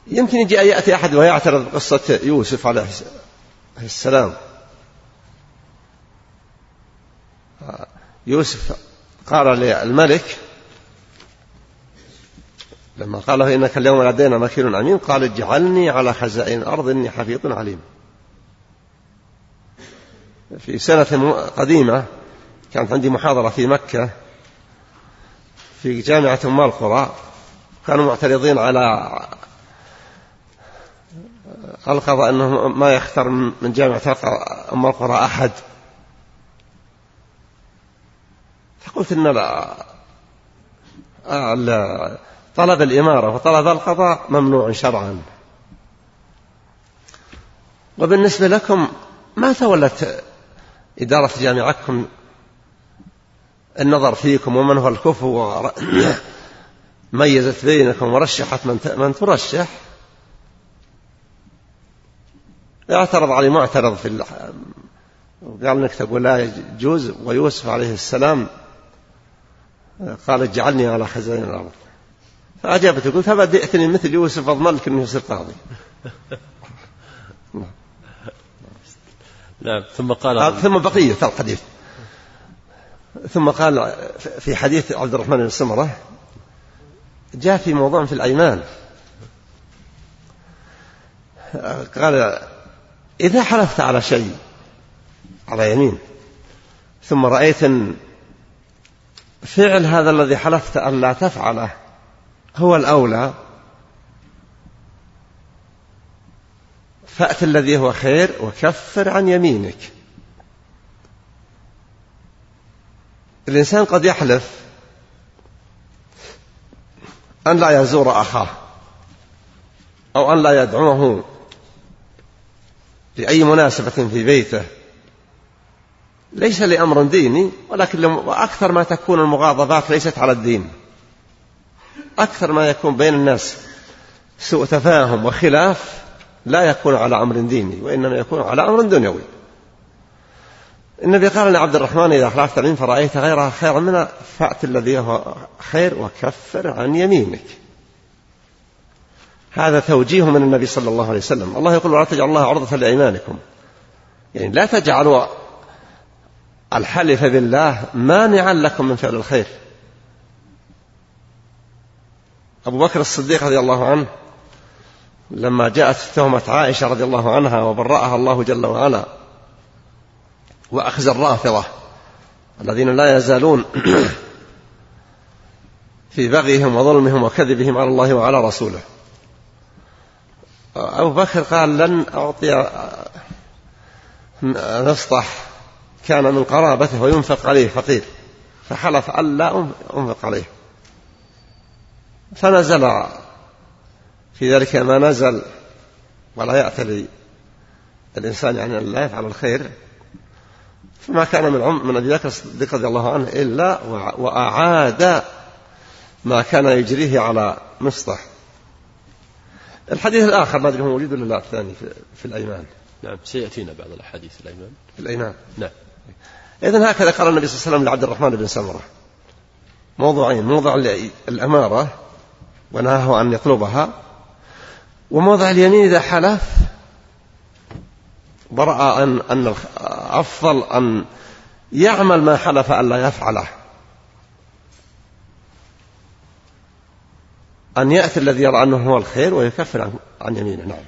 يمكن يجي يأتي أحد ويعترض قصة يوسف عليه السلام. يوسف قال للملك لما قال له إنك اليوم لدينا مكين أمين قال اجعلني على خزائن الأرض إني حفيظ عليم. في سنة قديمة كانت عندي محاضرة في مكة في جامعة أم القرى كانوا معترضين على القضاء أنه ما يختار من جامعة أم القرى أحد. فقلت إن لا طلب الإمارة وطلب القضاء ممنوع شرعا. وبالنسبة لكم ما تولت إدارة جامعتكم النظر فيكم ومن هو الكفو ميزت بينكم ورشحت من ترشح؟ اعترض علي معترض في قال نكتب لا يجوز. ويوسف عليه السلام قال اجعلني على خزائن الأرض. فأجابته قلت هبا ائتني مثل يوسف أضمن لك أنه يصير قاضي. نعم ثم قال ثم بقية الحديث. ثم قال في حديث عبد الرحمن بن سمرة جاء في موضوع في الأيمان. قال إذا حلفت على شيء على يمين ثم رأيت أن فعل هذا الذي حلفت أن لا تفعله هو الأولى فأت الذي هو خير وكفر عن يمينك. الإنسان قد يحلف أن لا يزور أخاه أو أن لا يدعوه لأي مناسبة في بيته. ليس لأمر ديني ولكن أكثر ما تكون المغاضبات ليست على الدين. أكثر ما يكون بين الناس سوء تفاهم وخلاف لا يكون على أمر ديني وإنما يكون على أمر دنيوي. النبي قال لعبد الرحمن إذا أخلفت اليمين فرأيت غيرها خيرا منها فأت الذي هو خير وكفر عن يمينك. هذا توجيه من النبي صلى الله عليه وسلم. الله يقول ولا تجعل الله عرضة لأيمانكم. يعني لا تجعلوا الحلف بالله مانعا لكم من فعل الخير. أبو بكر الصديق رضي الله عنه لما جاءت تهمة عائشة رضي الله عنها وبرأها الله جل وعلا وأخزى الرافضة الذين لا يزالون في بغيهم وظلمهم وكذبهم على الله وعلى رسوله. أبو بكر قال لن أعطي نسطح كان من قرابته وينفق عليه فقير. فحلف ألا أنفق عليه. فنزل في ذلك ما نزل ولا يأتي الإنسان يعني لا يفعل الخير. فما كان من عم من أبي بكر الصديق رضي الله عنه إلا وأعاد ما كان يجريه على مصطح. الحديث الآخر ما أدري هو موجود ولا لا الثاني في, في الأيمان. نعم سيأتينا بعض الأحاديث في الأيمان. في الأيمان. نعم. إذن هكذا قال النبي صلى الله عليه وسلم لعبد الرحمن بن سمرة. موضوعين موضوع الأمارة ونهاه أن يطلبها وموضع اليمين إذا حلف برأى أن أن أفضل أن يعمل ما حلف ألا يفعله. أن يأتي الذي يرى أنه هو الخير ويكفر عن, عن يمينه. نعم.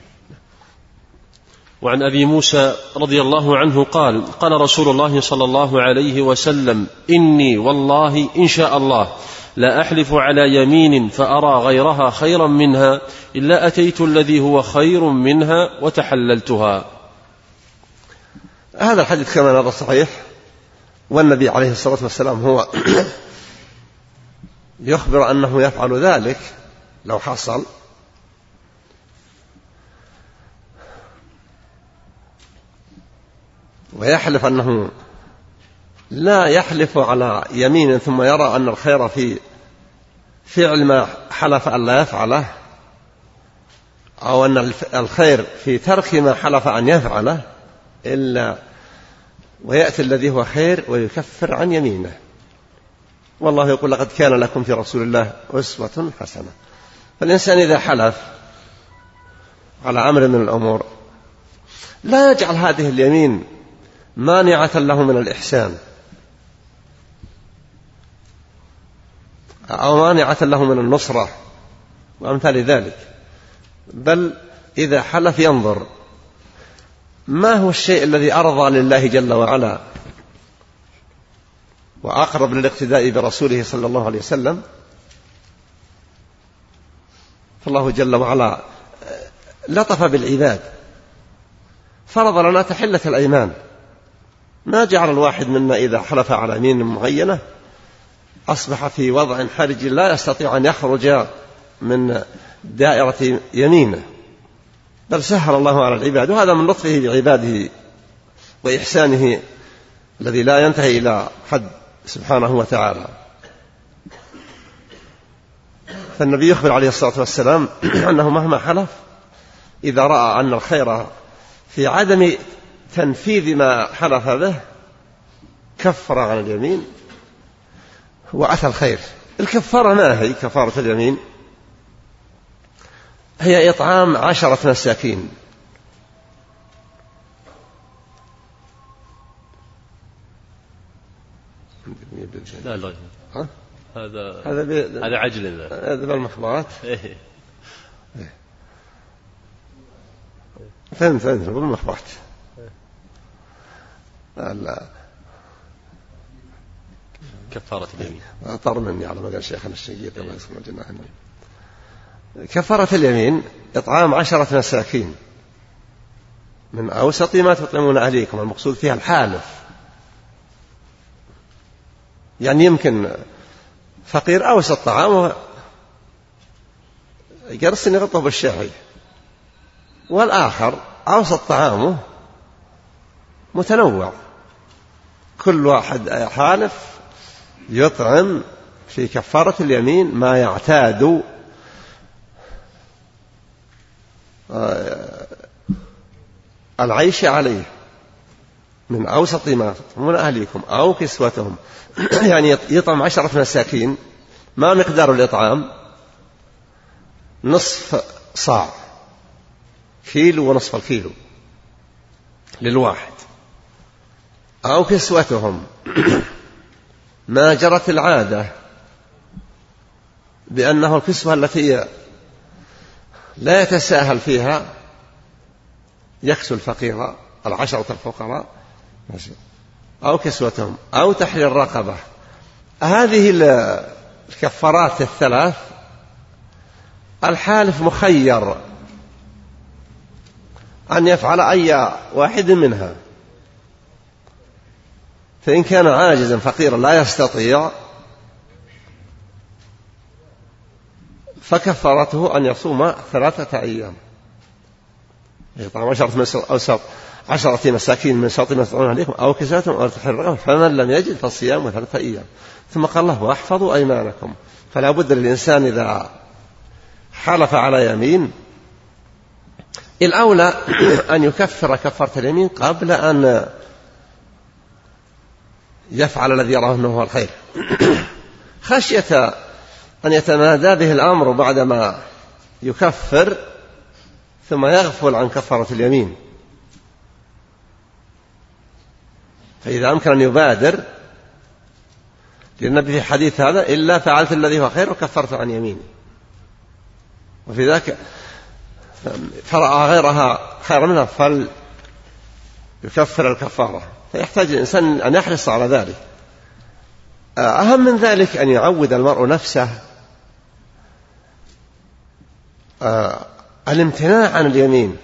وعن أبي موسى رضي الله عنه قال قال رسول الله صلى الله عليه وسلم إني والله إن شاء الله لا أحلف على يمين فأرى غيرها خيرا منها إلا أتيت الذي هو خير منها وتحللتها. هذا الحديث كما نرى صحيح والنبي عليه الصلاة والسلام هو يخبر أنه يفعل ذلك لو حصل. ويحلف أنه لا يحلف على يمين ثم يرى أن الخير في فعل ما حلف أن لا يفعله أو أن الخير في ترك ما حلف أن يفعله إلا ويأتي الذي هو خير ويكفر عن يمينه. والله يقول لقد كان لكم في رسول الله أسوة حسنة. فالإنسان إذا حلف على أمر من الأمور لا يجعل هذه اليمين مانعة له من الإحسان أو مانعة له من النصرة وأمثال ذلك. بل إذا حلف ينظر ما هو الشيء الذي أرضى لله جل وعلا وأقرب للاقتداء برسوله صلى الله عليه وسلم؟ فالله جل وعلا لطف بالعباد. فرض لنا تحلة الأيمان. ما جعل الواحد منا إذا حلف على يمين معينة أصبح في وضع حرج لا يستطيع أن يخرج من دائرة يمينه. بل سهل الله على العباد وهذا من لطفه بعباده وإحسانه الذي لا ينتهي إلى حد سبحانه وتعالى. فالنبي يخبر عليه الصلاة والسلام أنه مهما حلف إذا رأى أن الخير في عدم تنفيذ ما حلف به كفر عن اليمين وأتى الخير. الكفارة ما هي كفارة اليمين؟ هي إطعام عشرة مساكين. لا لا. ها؟ هذا هذا بي... هذا عجل هذا بالمخبرات إيه. فهمت فهمت بالمخبرات لا كفارة اليمين. طر مني على ما قال شيخنا الشقيق الله يسلمه جناح كفارة اليمين إطعام عشرة مساكين. من أوسط ما تطعمون أهليكم المقصود فيها الحالف. يعني يمكن فقير أوسط طعامه قرص يغطه بالشعري والآخر أوسط طعامه متنوع. كل واحد حالف يطعم في كفارة اليمين ما يعتاد. آه، العيش عليه من أوسط ما تطعمون أهليكم أو كسوتهم. يعني يطعم عشرة مساكين ما مقدار الإطعام؟ نصف صاع كيلو ونصف الكيلو للواحد. أو كسوتهم. ما جرت العادة بأنه الكسوة التي لا يتساهل فيها يكسو الفقير العشرة الفقراء. أو كسوتهم أو تحرير رقبة. هذه الكفارات الثلاث الحالف مخير أن يفعل أي واحد منها. فإن كان عاجزا فقيرا لا يستطيع فكفارته أن يصوم ثلاثة أيام. يطعم عشرة أوسط عشرة مساكين من شرط ما تدعون عليكم أو كسوتهم أو تحرر فمن لم يجد فصيام ثلاثة أيام. ثم قال الله واحفظوا أيمانكم. فلا بد للإنسان إذا حلف على يمين الأولى أن يكفر كفارة اليمين قبل أن يفعل الذي يراه أنه هو الخير. خشية أن يتمادى به الأمر بعدما يكفر ثم يغفل عن كفارة اليمين. فإذا أمكن أن يبادر للنبي في حديث هذا إلا فعلت الذي هو خير وكفرت عن يميني. وفي ذاك فرأى غيرها خيرا منها فل يكفر الكفارة. فيحتاج الإنسان أن يحرص على ذلك. أهم من ذلك أن يعود المرء نفسه آه، الامتناع عن اليمين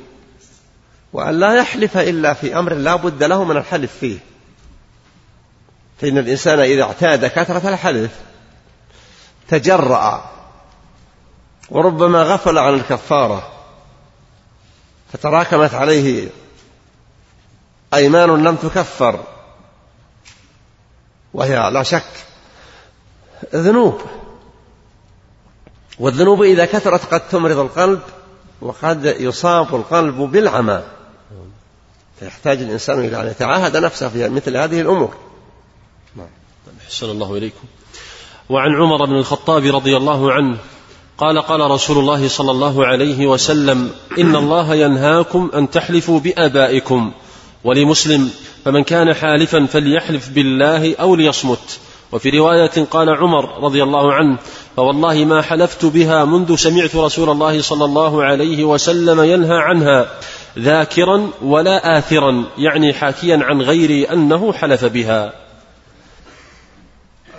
وأن لا يحلف إلا في أمر لا بد له من الحلف فيه. فإن الإنسان إذا اعتاد كثرة الحلف تجرأ وربما غفل عن الكفارة فتراكمت عليه أيمان لم تكفر وهي لا شك ذنوب والذنوب إذا كثرت قد تمرض القلب وقد يصاب القلب بالعمى. فيحتاج الإنسان إلى أن يتعاهد نفسه في مثل هذه الأمور. أحسن الله إليكم. وعن عمر بن الخطاب رضي الله عنه قال قال رسول الله صلى الله عليه وسلم إن الله ينهاكم أن تحلفوا بآبائكم ولمسلم فمن كان حالفا فليحلف بالله أو ليصمت. وفي رواية قال عمر رضي الله عنه فوالله ما حلفت بها منذ سمعت رسول الله صلى الله عليه وسلم ينهى عنها ذاكرا ولا آثرا يعني حاكيا عن غيري أنه حلف بها.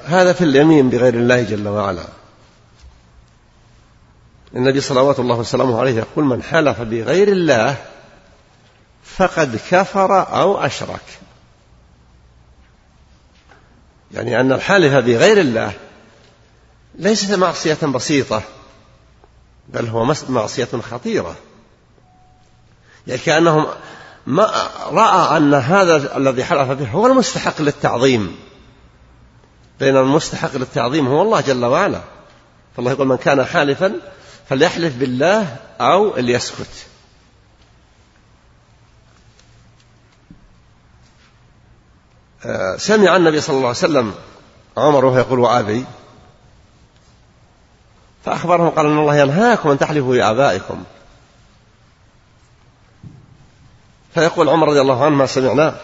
هذا في اليمين بغير الله جل وعلا. النبي صلوات الله وسلامه عليه يقول من حلف بغير الله فقد كفر أو أشرك يعني أن الحالف بغير الله ليست معصية بسيطة بل هو معصية خطيرة. يعني كأنهم ما رأى أن هذا الذي حلف به هو المستحق للتعظيم. بين المستحق للتعظيم هو الله جل وعلا. فالله يقول من كان حالفا فليحلف بالله أو ليسكت. آه، سمع النبي صلى الله عليه وسلم عمر وهو يقول وأبي فأخبرهم قال أن الله ينهاكم أن تحلفوا بآبائكم فيقول عمر رضي الله عنه ما سمعنا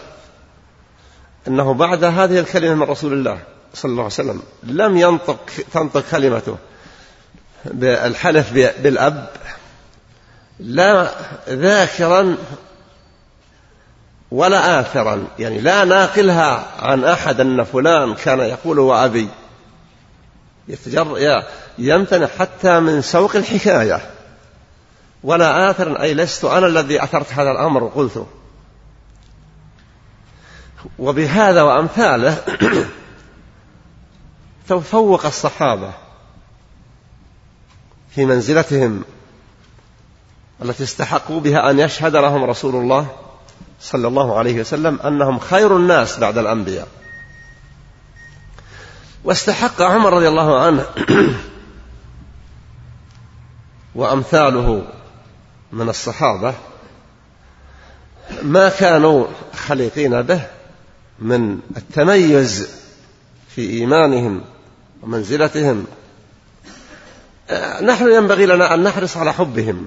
أنه بعد هذه الكلمة من رسول الله. صلى الله عليه وسلم. لم ينطق تنطق كلمته. بالحلف بالأب. لا ذاكرا ولا آثرا. يعني لا ناقلها عن أحد أن فلان كان يقول وأبي يتجر يمتنع حتى من سوق الحكاية. ولا آثر أي لست أنا الذي أثرت هذا الأمر وقلته وبهذا وأمثاله تفوق الصحابة في منزلتهم التي استحقوا بها أن يشهد لهم رسول الله صلى الله عليه وسلم أنهم خير الناس بعد الأنبياء. واستحق عمر رضي الله عنه وأمثاله من الصحابة ما كانوا خليقين به من التميز في إيمانهم ومنزلتهم. نحن ينبغي لنا أن نحرص على حبهم.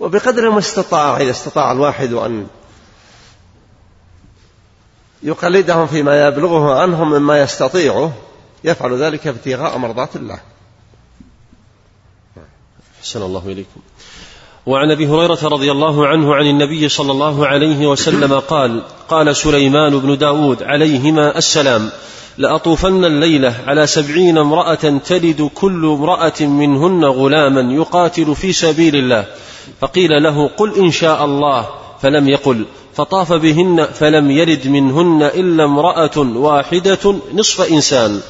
وبقدر ما استطاع إذا استطاع الواحد أن يقلدهم فيما يبلغه عنهم مما يستطيعه يفعل ذلك ابتغاء مرضات الله. أحسن الله إليكم. وعن أبي هريرة رضي الله عنه عن النبي صلى الله عليه وسلم قال قال سليمان بن داود عليهما السلام لأطوفن الليلة على سبعين امرأة تلد كل امرأة منهن غلاما يقاتل في سبيل الله. فقيل له قل إن شاء الله. فلم يقل. فطاف بهن فلم يلد منهن إلا امرأة واحدة نصف إنسان.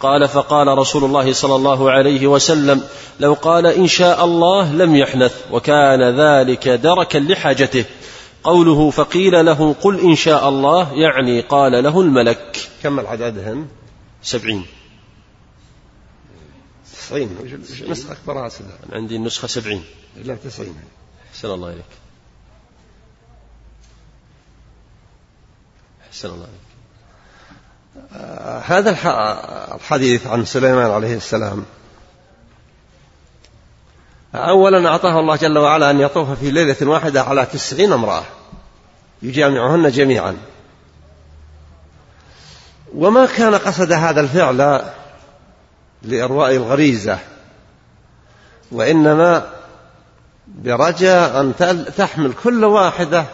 قال فقال رسول الله صلى الله عليه وسلم لو قال إن شاء الله لم يحنث. وكان ذلك دركا لحاجته. قوله فقيل له قل إن شاء الله يعني قال له الملك. كم عددهن سبعين. تسعين. نسخة أكبرها عندي النسخة سبعين. لا تسعين. أحسن الله إليك. أحسن الله إليك. هذا الحديث عن سليمان عليه السلام. أولا أعطاه الله جل وعلا أن يطوف في ليلة واحدة على تسعين امرأة يجامعهن جميعا. وما كان قصد هذا الفعل لإرواء الغريزة وإنما برجاء أن تحمل كل واحدة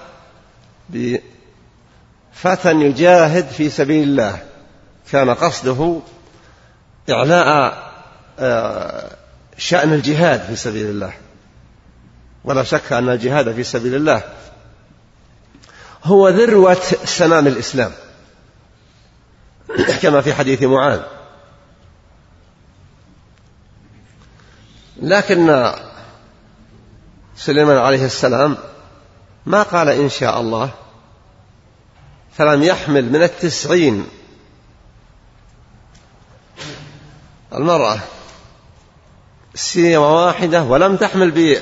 بفتى يجاهد في سبيل الله. كان قصده إعلاء آه، شأن الجهاد في سبيل الله. ولا شك أن الجهاد في سبيل الله هو ذروة سنام الإسلام. كما في حديث معاذ. لكن سليمان عليه السلام ما قال إن شاء الله فلم يحمل من التسعين المرأة. سيرة واحدة ولم تحمل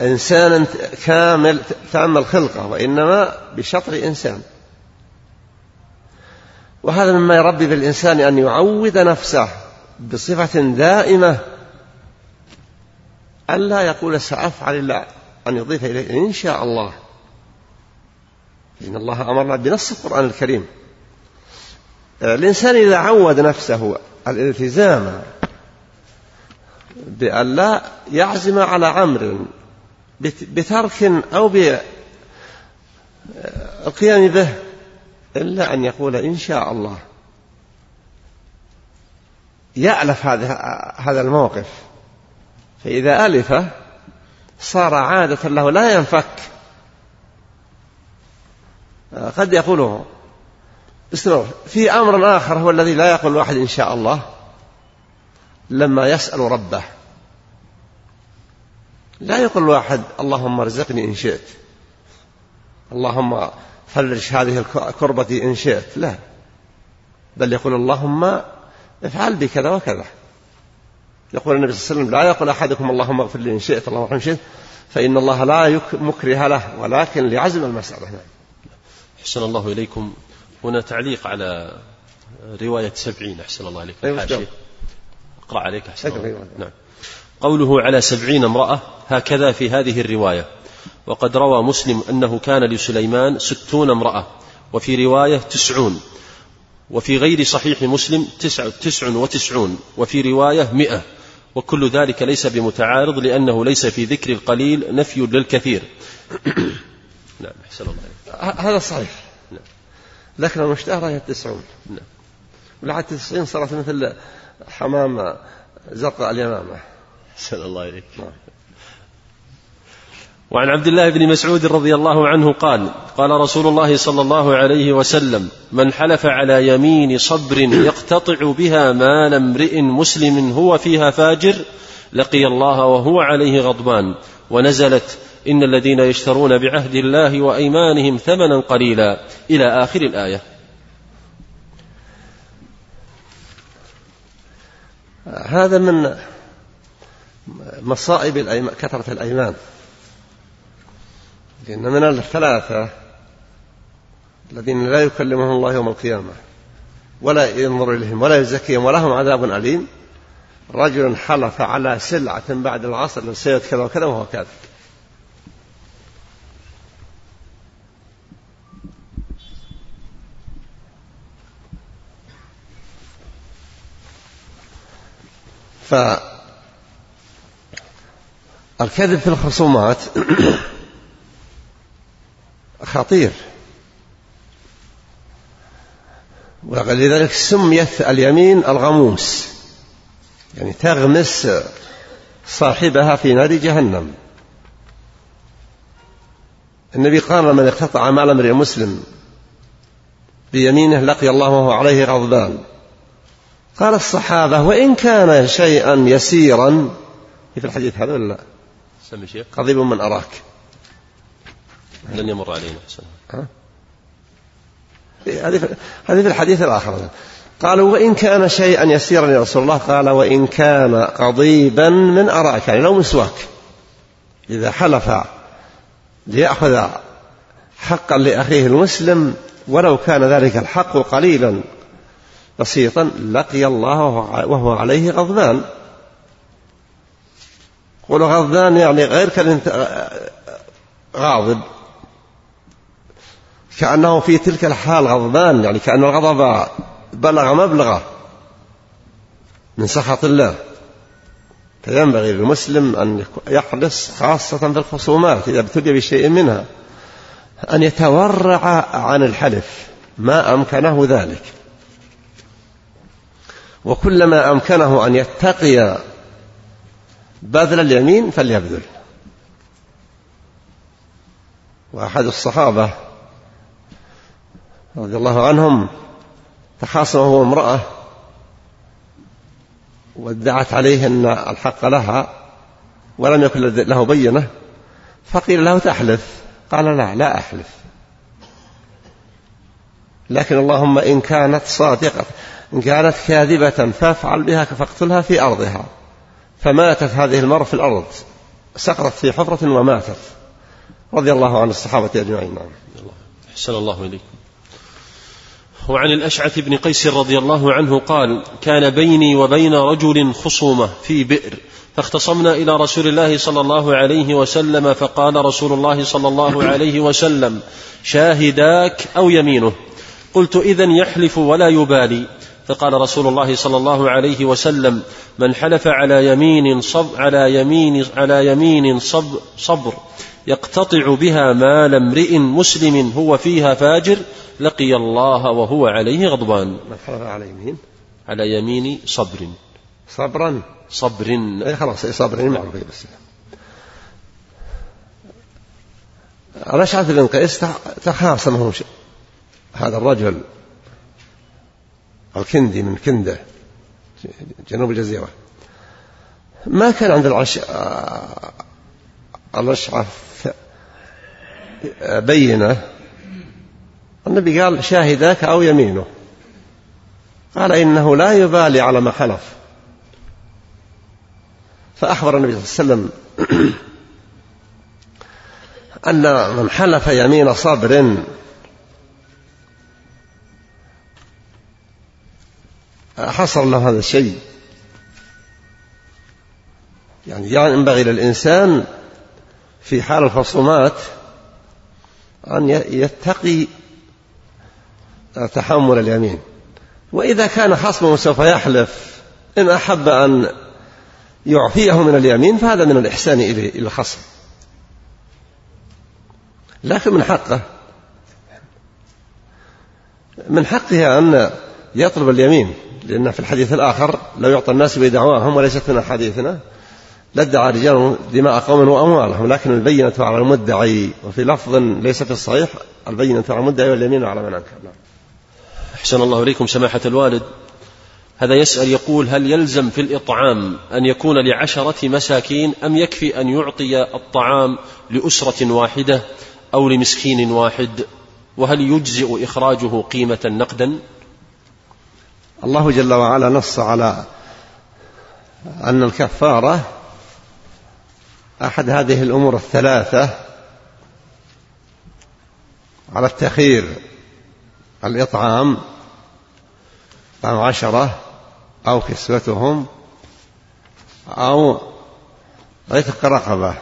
بإنسان كامل تام الخلقة وإنما بشطر إنسان. وهذا مما يربي بالإنسان أن يعود نفسه بصفة دائمة ألا يقول سأفعل إلا أن يضيف إليه. إن شاء الله. إن الله أمرنا بنص القرآن الكريم. الإنسان إذا عود نفسه الالتزام بأن لا يعزم على أمر بترك أو بالقيام به إلا أن يقول إن شاء الله. يألف هذا هذا الموقف. فإذا ألفه صار عادة له لا ينفك. قد يقوله في أمر آخر هو الذي لا يقول الواحد إن شاء الله. لما يسأل ربه. لا يقول الواحد اللهم ارزقني إن شئت. اللهم فرج هذه الكربة إن شئت. لا. بل يقول اللهم افعل بي كذا وكذا. يقول النبي صلى الله عليه وسلم لا يقول أحدكم اللهم اغفر لي إن شئت اللهم ارحمني إن شئت فإن الله لا مكره له ولكن لعزم المسألة. نعم. أحسن الله إليكم. هنا تعليق على رواية سبعين. أحسن الله إليك أيوة اقرأ عليك أحسن نعم. قوله على سبعين امرأة هكذا في هذه الرواية. وقد روى مسلم أنه كان لسليمان ستون امرأة وفي رواية تسعون. وفي غير صحيح مسلم تسع, تسع وتسعون وفي رواية مئة. وكل ذلك ليس بمتعارض لأنه ليس في ذكر القليل نفي للكثير. نعم أحسن الله هذا صحيح. نعم. لكن المشتهرة هي التسعون. نعم. ولعد التسعين صارت مثل حمام زرقاء اليمامة. أحسن الله إليك. نعم. وعن عبد الله بن مسعود رضي الله عنه قال قال رسول الله صلى الله عليه وسلم من حلف على يمين صبر يقتطع بها مال امرئ مسلم هو فيها فاجر لقي الله وهو عليه غضبان. ونزلت إن الذين يشترون بعهد الله وأيمانهم ثمنا قليلا. إلى آخر الآية. هذا من مصائب كثرة الأيمان. لأن من الثلاثة الذين لا يكلمهم الله يوم القيامة ولا ينظر إليهم ولا يزكيهم ولهم عذاب أليم رجل حلف على سلعة بعد العصر لسيد كذا وكذا وهو كاذب. فالكذب في الخصومات خطير. ولذلك سميت اليمين الغموس يعني تغمس صاحبها في نار جهنم. النبي قال من اقتطع مال امرئ مسلم بيمينه لقي الله وهو عليه غضبان. قال الصحابة وإن كان شيئا يسيرا في الحديث هذا ولا لا؟ قضيب من أراك. لن يمر علينا. هذه هذه في الحديث الآخر. قالوا وإن كان شيئا يسيرا يا رسول الله. قال وإن كان قضيبا من أراك. يعني لو مسواك إذا حلف ليأخذ حقا لأخيه المسلم ولو كان ذلك الحق قليلا. بسيطا لقي الله وهو عليه غضبان. قول غضبان يعني غير غاضب. كأنه في تلك الحال غضبان يعني كأن الغضب بلغ مبلغه من سخط الله. فينبغي للمسلم أن يحرص خاصة في الخصومات إذا ابتلي بشيء منها أن يتورع عن الحلف ما أمكنه ذلك. وكلما أمكنه أن يتقي بذل اليمين فليبذل. وأحد الصحابة رضي الله عنهم تخاصم هو امرأة وادعت عليه أن الحق لها ولم يكن له بينة فقيل له تحلف؟ قال لا لا أحلف. لكن اللهم إن كانت صادقة. إن كانت كاذبة فافعل بها فاقتلها في أرضها. فماتت هذه المرأة في الأرض. سقطت في حفرة وماتت. رضي الله عن الصحابة أجمعين. نعم. أحسن الله إليكم وعن الأشعث بن قيس رضي الله عنه قال كان بيني وبين رجل خصومة في بئر فاختصمنا إلى رسول الله صلى الله عليه وسلم فقال رسول الله صلى الله عليه وسلم شاهداك أو يمينه؟ قلت إذا يحلف ولا يبالي. فقال رسول الله صلى الله عليه وسلم من حلف على يمين صب على يمين على يمين صب صبر يقتطع بها مال امرئ مسلم هو فيها فاجر لقي الله وهو عليه غضبان. من حلف على يمين؟ على يمين صبر. صبرا؟ صبر. اي خلاص صبر معروف بس. الأشعث بن قيس تخاصمه هذا الرجل الكندي من كندة جنوب الجزيرة. ما كان عند العش... الأشعث بينة. النبي قال شاهداك أو يمينه. قال إنه لا يبالي على ما حلف. فأخبر النبي صلى الله عليه وسلم أن من حلف يمين صبر حصل له هذا الشيء. يعني ينبغي للإنسان في حال الخصومات أن يتقي تحمل اليمين. وإذا كان خصمه سوف يحلف. إن أحب أن يعفيه من اليمين فهذا من الإحسان إلى الخصم. لكن من حقه. من حقه أن يطلب اليمين. لأن في الحديث الآخر لو يعطى الناس بدعواهم وليست من أحاديثنا لادعى رجال دماء قوم وأموالهم لكن البينة على المدعي وفي لفظ ليس في الصحيح البينة على المدعي واليمين على من أنكر. نعم. أحسن الله إليكم سماحة الوالد. هذا يسأل يقول هل يلزم في الإطعام أن يكون لعشرة مساكين أم يكفي أن يعطي الطعام لأسرة واحدة أو لمسكين واحد؟ وهل يجزئ إخراجه قيمة نقدا؟ الله جل وعلا نص على أن الكفارة أحد هذه الأمور الثلاثة على التخير الإطعام أو عشرة أو كسوتهم أو عتق رقبة.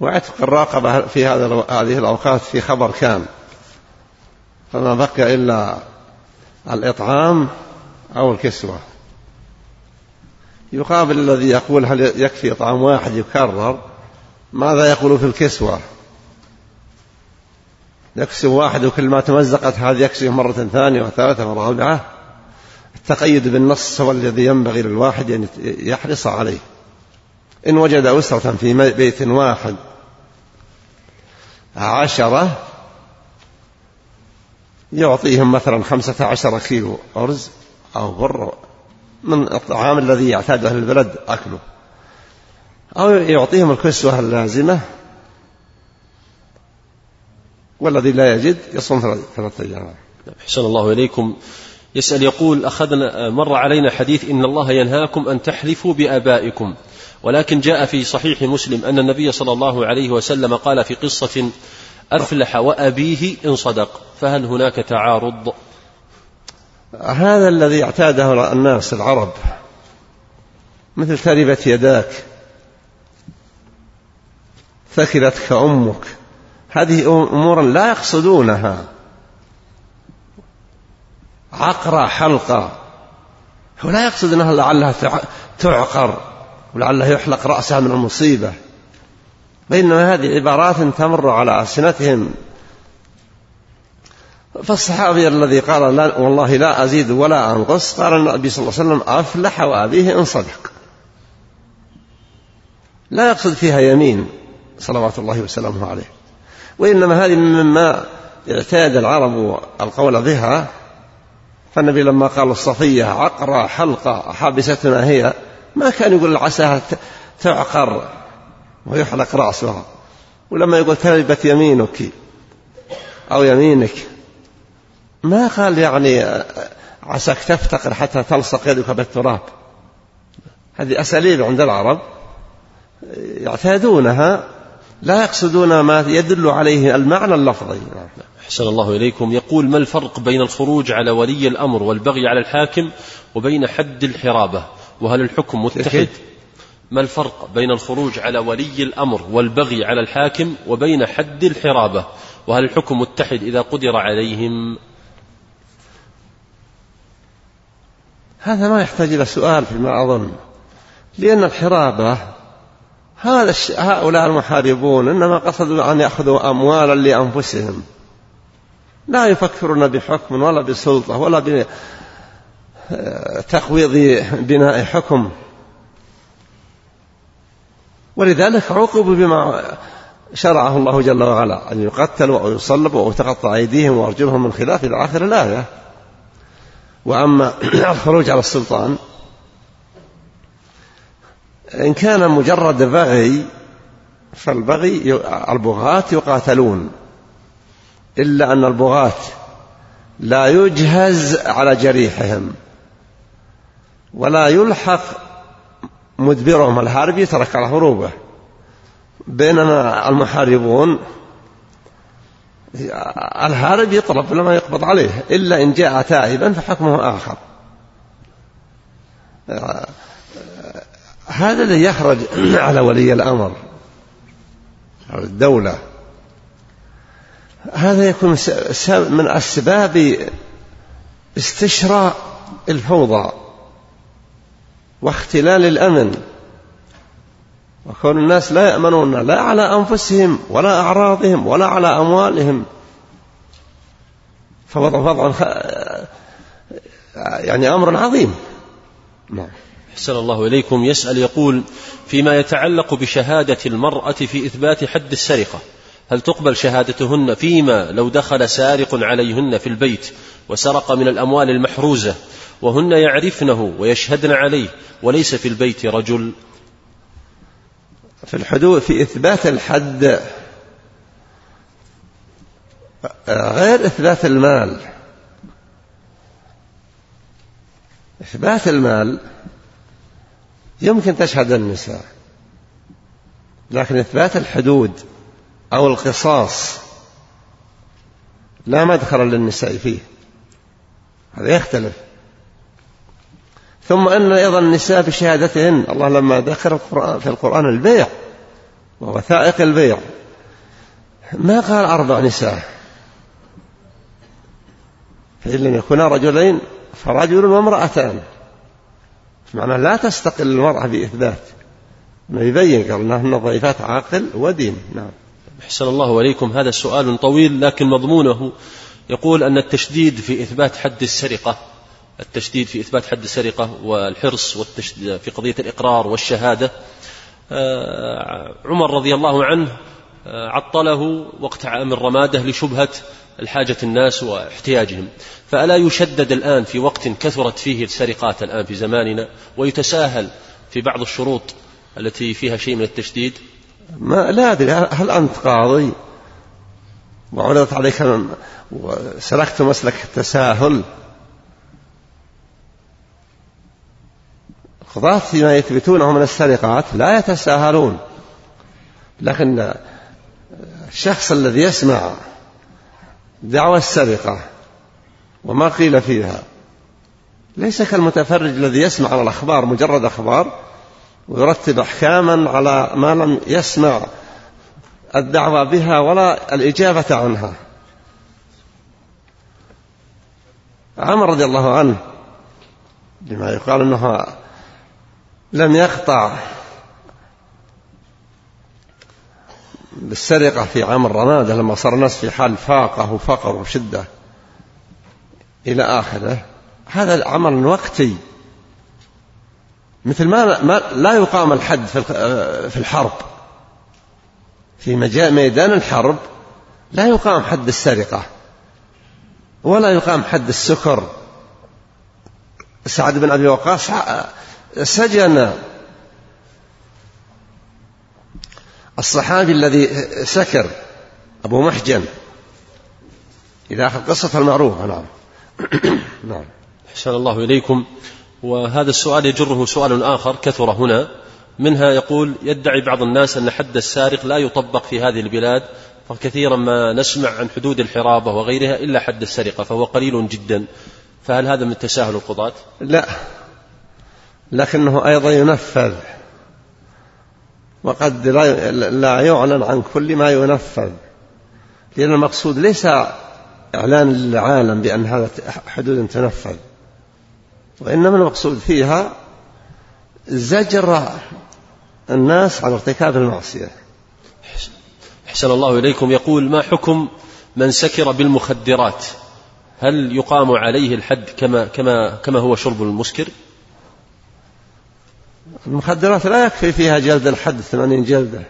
وعتق الرقبة في هذه الأوقات في خبر كان. فما بقي إلا الإطعام أو الكسوة. يقابل الذي يقول هل يكفي إطعام واحد يكرر ماذا يقول في الكسوة؟ يكسو واحد وكل ما تمزقت هذه يكسوه مرة ثانية وثالثة ورابعة. التقيد بالنص هو الذي ينبغي للواحد أن يحرص عليه. إن وجد أسرة في بيت واحد عشرة يعطيهم مثلا خمسة عشر كيلو أرز أو بر من الطعام الذي يعتاد أهل البلد أكله. أو يعطيهم الكسوة اللازمة والذي لا يجد يصوم ثلاثة أيام. أحسن الله إليكم. يسأل يقول أخذنا مر علينا حديث إن الله ينهاكم أن تحلفوا بآبائكم. ولكن جاء في صحيح مسلم أن النبي صلى الله عليه وسلم قال في قصة أفلح وأبيه إن صدق فهل هناك تعارض؟ هذا الذي اعتاده الناس العرب مثل تربت يداك ثكلتك أمك هذه أمور لا يقصدونها. عقرة حلقة هو لا يقصد أنها لعلها تعقر ولعله يحلق رأسها من المصيبة. بينما هذه عبارات تمر على ألسنتهم. فالصحابي الذي قال لا والله لا أزيد ولا أنقص قال النبي صلى الله عليه وسلم أفلح وأبيه إن صدق. لا يقصد فيها يمين صلوات الله وسلامه عليه. وإنما هذه مما اعتاد العرب القول بها. فالنبي لما قال الصفية عقرة حلقة حابستنا هي ما كان يقول عساها تعقر. ويحلق رأسها ولما يقول تلبت يمينك أو يمينك. ما قال يعني عساك تفتقر حتى تلصق يدك بالتراب. هذه أساليب عند العرب يعتادونها لا يقصدون ما يدل عليه المعنى اللفظي. أحسن الله إليكم. يقول ما الفرق بين الخروج على ولي الأمر والبغي على الحاكم وبين حد الحرابة؟ وهل الحكم متحد؟ ما الفرق بين الخروج على ولي الأمر والبغي على الحاكم وبين حد الحرابة؟ وهل الحكم متحد إذا قدر عليهم؟ هذا ما يحتاج إلى سؤال فيما أظن لأن الحرابة هذا هؤلاء المحاربون إنما قصدوا أن يأخذوا أموالا لأنفسهم. لا يفكرون بحكم ولا بسلطة ولا بتقويض بناء حكم. ولذلك عوقبوا بما شرعه الله جل وعلا أن يقتلوا أو يصلبوا أو تقطع أيديهم وأرجلهم من خلاف إلى آخر الآية. وأما الخروج على السلطان إن كان مجرد بغي فالبغي البغاة يقاتلون. إلا أن البغاة لا يجهز على جريحهم ولا يلحق مدبرهم الهارب يترك على هروبه بينما المحاربون الهارب يطلب لما يقبض عليه إلا إن جاء تائبا فحكمه آخر. هذا الذي يخرج على ولي الأمر الدولة. هذا يكون من أسباب استشراء الفوضى. واختلال الأمن. وكون الناس لا يأمنون لا على أنفسهم ولا أعراضهم ولا على أموالهم. فوضع وضع يعني أمر عظيم. نعم. أحسن الله إليكم. يسأل يقول فيما يتعلق بشهادة المرأة في إثبات حد السرقة هل تقبل شهادتهن فيما لو دخل سارق عليهن في البيت وسرق من الأموال المحروزة وهن يعرفنه ويشهدن عليه وليس في البيت رجل. في الحدود في إثبات الحد غير إثبات المال. إثبات المال يمكن تشهد النساء لكن إثبات الحدود أو القصاص لا مدخل للنساء فيه. هذا يختلف. ثم أن أيضا النساء بشهادتهن. الله لما ذكر القرآن في القرآن البيع ووثائق البيع. ما قال أربع نساء؟ فإن لم يكونا رجلين فرجل وامرأتان. معناه لا تستقل المرأة بإثبات. يبين قال أنهن ضعيفات عاقل ودين. نعم. أحسن الله إليكم. هذا سؤال طويل لكن مضمونه. يقول أن التشديد في إثبات حد السرقة التشديد في إثبات حد السرقة والحرص في قضية الإقرار والشهادة. آه، عمر رضي الله عنه آه، عطله وقت عام الرمادة لشبهة الحاجة الناس واحتياجهم. فألا يشدد الآن في وقت كثرت فيه السرقات الآن في زماننا ويتساهل في بعض الشروط التي فيها شيء من التشديد؟ ما لا أدري. هل أنت قاضي؟ وعرضت عليك وسلكت مسلك التساهل. القضاة فيما يثبتونه من السرقات لا يتساهلون. لكن الشخص الذي يسمع دعوى السرقة وما قيل فيها ليس كالمتفرج الذي يسمع الأخبار مجرد أخبار ويرتب أحكاما على ما لم يسمع الدعوة بها ولا الإجابة عنها. عمر رضي الله عنه لما يقال أنه لم يقطع بالسرقة في عام الرمادة لما صار الناس في حال فاقة وفقر وشدة إلى آخره. هذا عمل وقتي. مثل ما, ما لا يقام الحد في الحرب. في ميدان الحرب لا يقام حد السرقة ولا يقام حد السكر. سعد بن أبي وقاص سجن الصحابي الذي سكر أبو محجن. إلى آخر قصة المعروفة نعم. نعم. أحسن الله إليكم. وهذا السؤال يجره سؤال آخر كثر هنا. منها يقول يدعي بعض الناس أن حد السارق لا يطبق في هذه البلاد فكثيرا ما نسمع عن حدود الحرابة وغيرها إلا حد السرقة فهو قليل جدا. فهل هذا من تساهل القضاة؟ لا. لكنه أيضا ينفذ. وقد لا يعلن عن كل ما ينفذ. لأن المقصود ليس إعلان للعالم بأن هذا حدود تنفذ. وإنما المقصود فيها زجر الناس عن ارتكاب المعصية. أحسن الله إليكم. يقول ما حكم من سكر بالمخدرات؟ هل يقام عليه الحد كما كما كما هو شرب المسكر؟ المخدرات لا يكفي فيها جلد الحد ثمانين جلدة.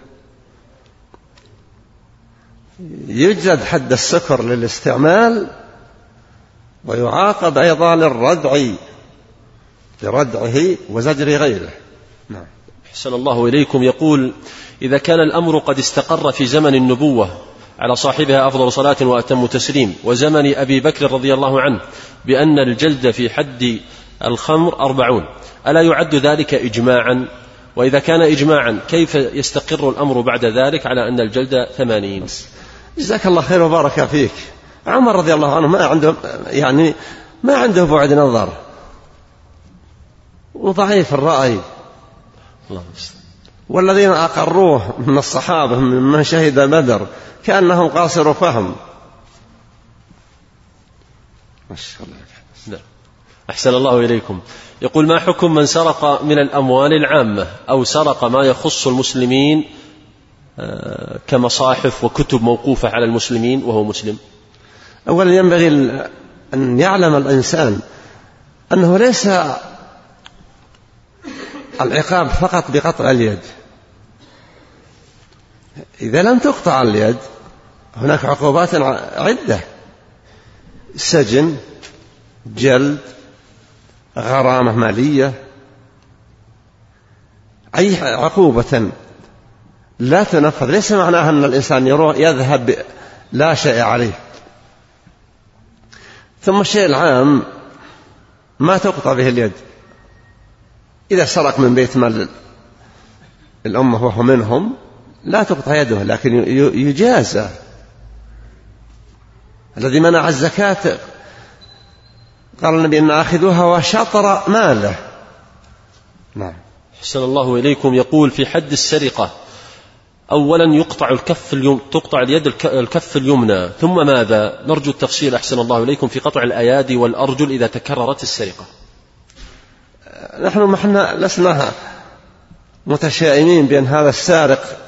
يجلد حد السكر للاستعمال ويعاقب أيضا للردع لردعه وزجر غيره. نعم. أحسن الله إليكم. يقول إذا كان الأمر قد استقر في زمن النبوة على صاحبها أفضل صلاة وأتم تسليم وزمن أبي بكر رضي الله عنه بأن الجلد في حد الخمر أربعون. ألا يعد ذلك إجماعا؟ وإذا كان إجماعا كيف يستقر الأمر بعد ذلك على أن الجلد ثمانين؟ جزاك الله خير وبارك فيك. عمر رضي الله عنه ما عنده يعني ما عنده بعد نظر. وضعيف الرأي. الله والذين أقروه من الصحابة ممن شهد بدر كأنهم قاصر فهم. ما شاء الله. نعم. أحسن الله إليكم. يقول ما حكم من سرق من الأموال العامة أو سرق ما يخص المسلمين آه، كمصاحف وكتب موقوفة على المسلمين وهو مسلم؟ أولا ينبغي أن يعلم الإنسان أنه ليس العقاب فقط بقطع اليد. إذا لم تقطع اليد هناك عقوبات عدة. سجن جلد غرامة مالية. أي عقوبة. لا تنفذ. ليس معناها أن الإنسان يروح يذهب لا شيء عليه. ثم الشيء العام ما تقطع به اليد. إذا سرق من بيت مال الأمة وهو منهم لا تقطع يده لكن يجازى. الذي منع الزكاة قال النبي أن آخذها وشطر ماله نعم. حسن الله إليكم. يقول في حد السرقة أولا يقطع الكف اليم تقطع اليد الكف اليمنى ثم ماذا؟ نرجو التفصيل. أحسن الله إليكم. في قطع الأيادي والأرجل إذا تكررت السرقة. نحن ما إحنا لسنا متشائمين بأن هذا السارق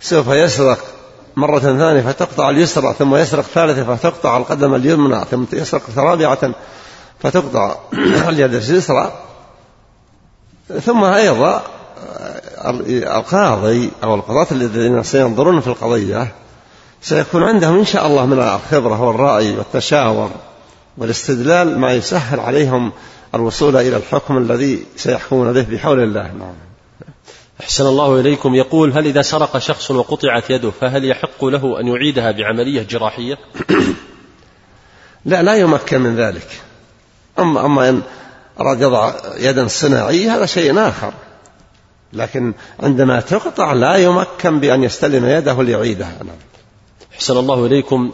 سوف يسرق. مرة ثانية فتقطع اليسرى ثم يسرق ثالثة فتقطع القدم اليمنى ثم يسرق رابعة فتقطع اليد اليسرى. ثم أيضا القاضي أو القضاة الذين سينظرون في القضية سيكون عندهم إن شاء الله من الخبرة والرأي والتشاور والاستدلال ما يسهل عليهم الوصول إلى الحكم الذي سيحكمون به بحول الله. نعم. أحسن الله إليكم. يقول هل إذا سرق شخص وقطعت يده فهل يحق له أن يعيدها بعملية جراحية؟ لا لا يمكن من ذلك. أما, أما إن أراد يضع يدا صناعية هذا شيء آخر. لكن عندما تقطع لا يمكن بأن يستلم يده ليعيدها. نعم. أحسن الله إليكم.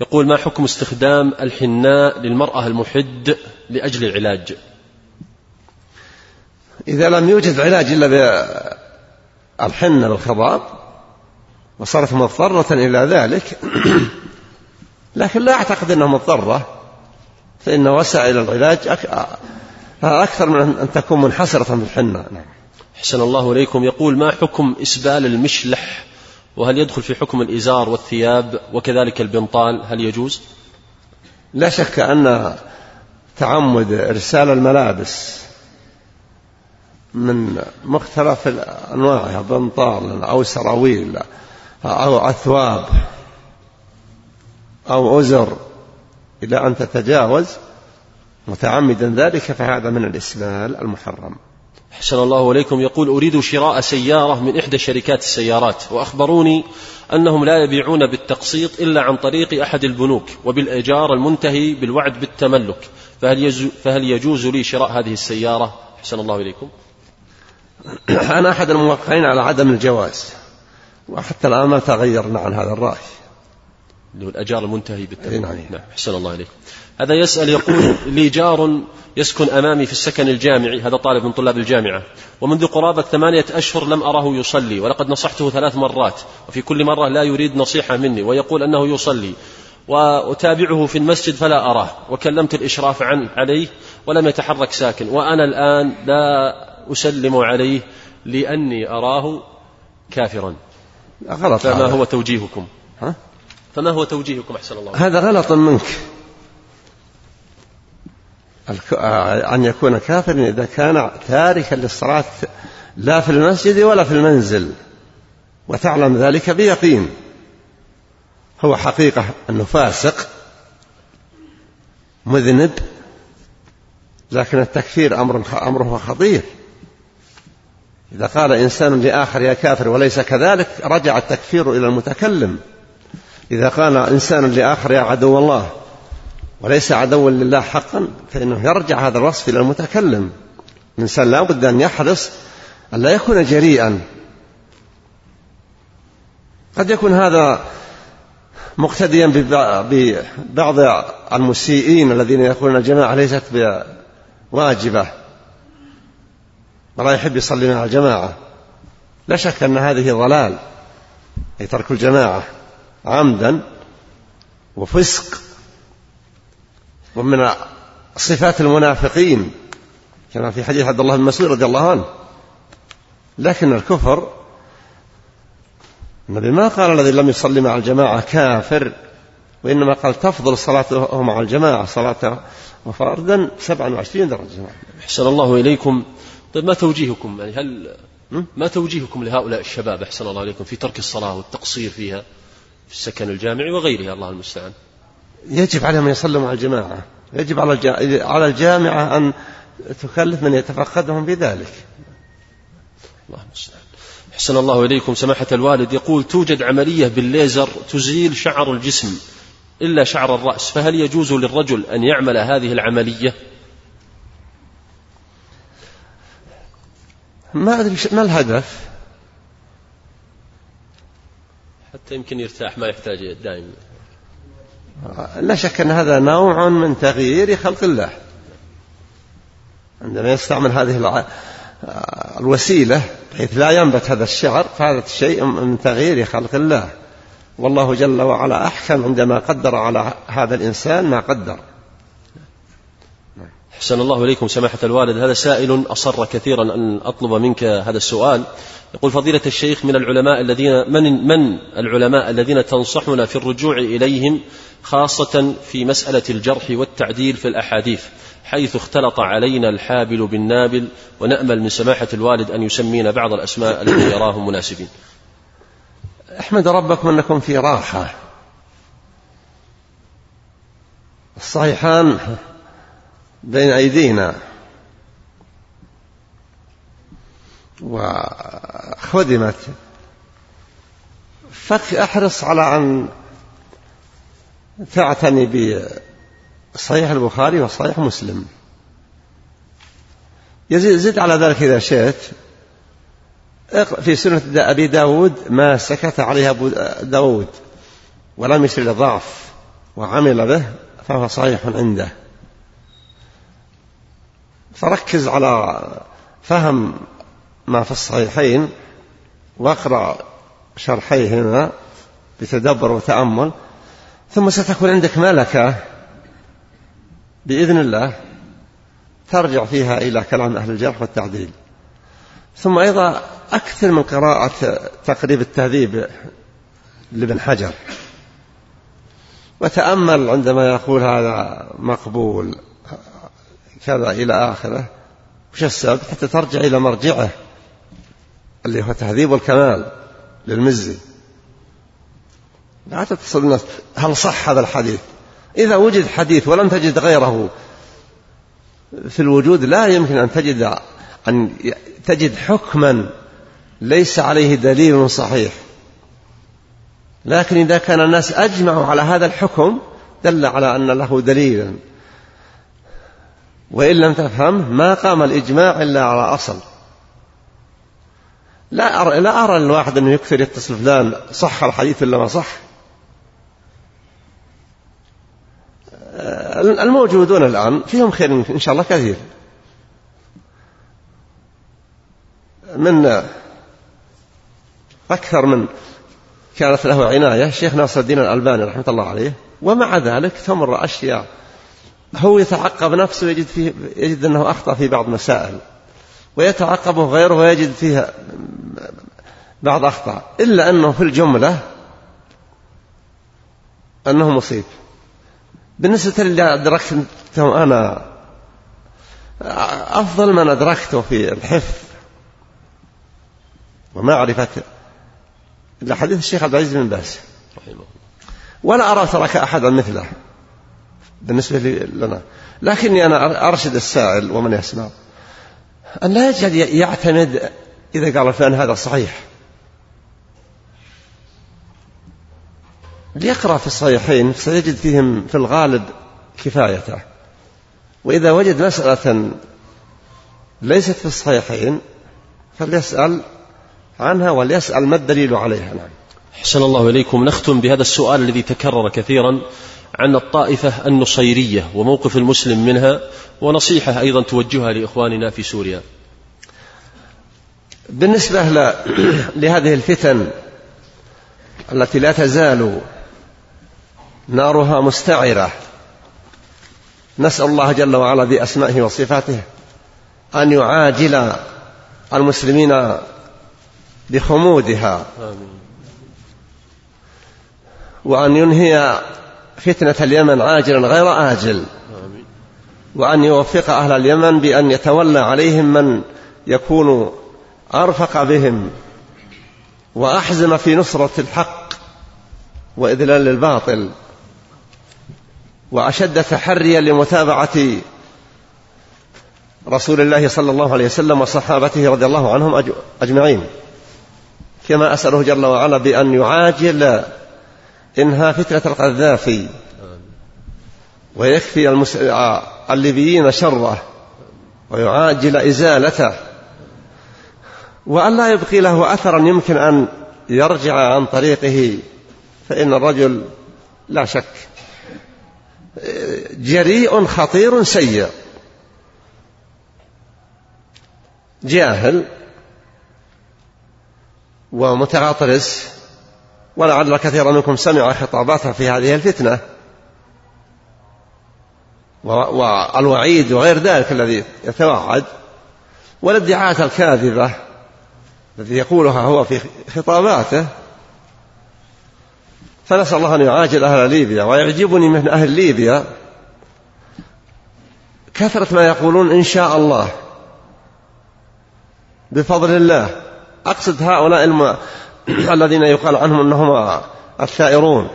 يقول ما حكم استخدام الحناء للمرأة المحد لأجل العلاج؟ إذا لم يوجد علاج إلا بالحنة بالخضاب وصارت مضطرة إلى ذلك. لكن لا أعتقد أنها مضطرة فإن وسائل العلاج أكثر من أن تكون منحصرة في الحنة نعم. أحسن الله إليكم. يقول ما حكم إسبال المشلح؟ وهل يدخل في حكم الإزار والثياب وكذلك البنطال؟ هل يجوز؟ لا شك أن تعمد إرسال الملابس من مختلف أنواعها بنطال أو سراويل أو أثواب أو أزر إلى أن تتجاوز متعمدا ذلك فهذا من الإسبال المحرم. حسن الله إليكم. يقول أريد شراء سيارة من إحدى شركات السيارات وأخبروني أنهم لا يبيعون بالتقسيط إلا عن طريق أحد البنوك وبالإيجار المنتهي بالوعد بالتملك. فهل, فهل يجوز لي شراء هذه السيارة؟ حسن الله إليكم. أنا أحد الموقعين على عدم الجواز وحتى الآن ما تغيرنا عن هذا الرأي. اللي هو الأجار المنتهي بالتمام نعم. نعم أحسن الله إليك هذا يسأل يقول لي جار يسكن أمامي في السكن الجامعي هذا طالب من طلاب الجامعة ومنذ قرابة ثمانية أشهر لم أره يصلي ولقد نصحته ثلاث مرات وفي كل مرة لا يريد نصيحة مني ويقول أنه يصلي وأتابعه في المسجد فلا أراه وكلمت الإشراف عن عليه ولم يتحرك ساكن وأنا الآن لا أسلم عليه لأني أراه كافرا. غلط فما هذا. هو توجيهكم؟ ها؟ فما هو توجيهكم؟ أحسن الله؟ هذا غلط منك. آه، أن يكون كافرا إذا كان تاركا للصلاة لا في المسجد ولا في المنزل. وتعلم ذلك بيقين. هو حقيقة أنه فاسق مذنب لكن التكفير أمر أمره خطير. إذا قال إنسان لآخر يا كافر وليس كذلك رجع التكفير إلى المتكلم. إذا قال إنسان لآخر يا عدو الله وليس عدوا لله حقا فإنه يرجع هذا الوصف إلى المتكلم. الإنسان لا بد أن يحرص أن لا يكون جريئا. قد يكون هذا مقتديا ببعض المسيئين الذين يقولون الجماعة ليست واجبة ولا يحب يصلي مع الجماعة. لا شك أن هذه ضلال أي ترك الجماعة عمدا وفسق ومن صفات المنافقين كما في حديث عبد الله بن مسعود رضي الله عنه. لكن الكفر النبي ما قال الذي لم يصلي مع الجماعة كافر وإنما قال تفضل صلاته مع الجماعة صلاته وفردا 27 درجة. أحسن الله إليكم. طيب ما توجيهكم؟ يعني هل ما توجيهكم لهؤلاء الشباب أحسن الله إليكم في ترك الصلاة والتقصير فيها في السكن الجامعي وغيرها؟ الله المستعان. يجب عليهم أن يصلوا مع الجماعة. يجب على على الجامعة أن تكلف من يتفقدهم بذلك. الله المستعان. أحسن الله إليكم. سماحة الوالد يقول توجد عملية بالليزر تزيل شعر الجسم إلا شعر الرأس فهل يجوز للرجل أن يعمل هذه العملية؟ ما أدري ما الهدف؟ حتى يمكن يرتاح ما يحتاج دائما لا شك أن هذا نوع من تغيير خلق الله. عندما يستعمل هذه الوسيلة بحيث لا ينبت هذا الشعر فهذا شيء من تغيير خلق الله. والله جل وعلا أحكم عندما قدر على هذا الإنسان ما قدر. أحسن الله إليكم سماحة الوالد. هذا سائل أصر كثيرا أن أطلب منك هذا السؤال. يقول فضيلة الشيخ من العلماء الذين من من العلماء الذين تنصحنا في الرجوع إليهم خاصة في مسألة الجرح والتعديل في الأحاديث حيث اختلط علينا الحابل بالنابل ونأمل من سماحة الوالد أن يسمينا بعض الأسماء التي يراهم مناسبين. أحمد ربكم أنكم في راحة. الصحيحان بين أيدينا. وخدمت. فك أحرص على أن تعتني بصحيح البخاري وصحيح مسلم. يزيد زد على ذلك إذا شئت. في سنة أبي داود ما سكت عليها أبو داود ولم يشر لضعف وعمل به فهو صحيح عنده. فركز على فهم ما في الصحيحين واقرأ شرحيهما بتدبر وتأمل ثم ستكون عندك ملكة بإذن الله ترجع فيها إلى كلام أهل الجرح والتعديل. ثم أيضا أكثر من قراءة تقريب التهذيب لابن حجر. وتأمل عندما يقول هذا مقبول. كذا إلى آخره وش السبب؟ حتى ترجع إلى مرجعه اللي هو تهذيب الكمال للمزي. لا تتصل الناس هل صح هذا الحديث؟ إذا وجد حديث ولم تجد غيره في الوجود لا يمكن أن تجد أن تجد حكما ليس عليه دليل صحيح. لكن إذا كان الناس أجمعوا على هذا الحكم دل على أن له دليلا. وإن لم تفهم ما قام الإجماع إلا على أصل. لا أرى, لا أرى الواحد أنه يكثر يتصل فلان صح الحديث ولا ما صح. الموجودون الآن فيهم خير إن شاء الله كثير. من أكثر من كانت له عناية الشيخ ناصر الدين الألباني رحمة الله عليه ومع ذلك تمر أشياء هو يتعقب نفسه ويجد فيه يجد أنه أخطأ في بعض مسائل. ويتعقبه غيره ويجد فيها بعض أخطاء. إلا أنه في الجملة أنه مصيب. بالنسبة للي أدركته أنا أفضل من أدركته في الحفظ ومعرفة. إلا حديث الشيخ عبد العزيز بن باز. رحمه ولا أرى ترك أحدا مثله. بالنسبة لنا. لكني أنا أرشد السائل ومن يسمع. أن لا يجعل يعتمد إذا قال فلان هذا صحيح. ليقرأ في الصحيحين سيجد فيهم في الغالب كفايته. وإذا وجد مسألة ليست في الصحيحين فليسأل عنها وليسأل ما الدليل عليها. نعم. حسن الله إليكم. نختم بهذا السؤال الذي تكرر كثيرا. عن الطائفة النصيرية وموقف المسلم منها ونصيحة أيضا توجهها لإخواننا في سوريا. بالنسبة لهذه الفتن التي لا تزال نارها مستعرة نسأل الله جل وعلا بأسمائه وصفاته أن يعاجل المسلمين بخمودها وأن ينهي فتنة اليمن عاجلا غير آجل. وأن يوفق أهل اليمن بأن يتولى عليهم من يكون أرفق بهم وأحزم في نصرة الحق وإذلال الباطل وأشد تحريا لمتابعة رسول الله صلى الله عليه وسلم وصحابته رضي الله عنهم أجمعين. كما أسأله جل وعلا بأن يعاجل إنهاء فتنة القذافي. ويكفي الليبيين شره ويعاجل إزالته. وأن لا يبقي له أثرا يمكن أن يرجع عن طريقه فإن الرجل لا شك. جريء خطير سيء. جاهل ومتغطرس ولعل كثيرا منكم سمع خطاباته في هذه الفتنة. والوعيد وغير ذلك الذي يتوعد. والادعاءات الكاذبة التي يقولها هو في خطاباته. فنسأل الله أن يعاجل أهل ليبيا ويعجبني من أهل ليبيا. كثرة ما يقولون إن شاء الله. بفضل الله. أقصد هؤلاء. الذين يقال عنهم أنهم الثائرون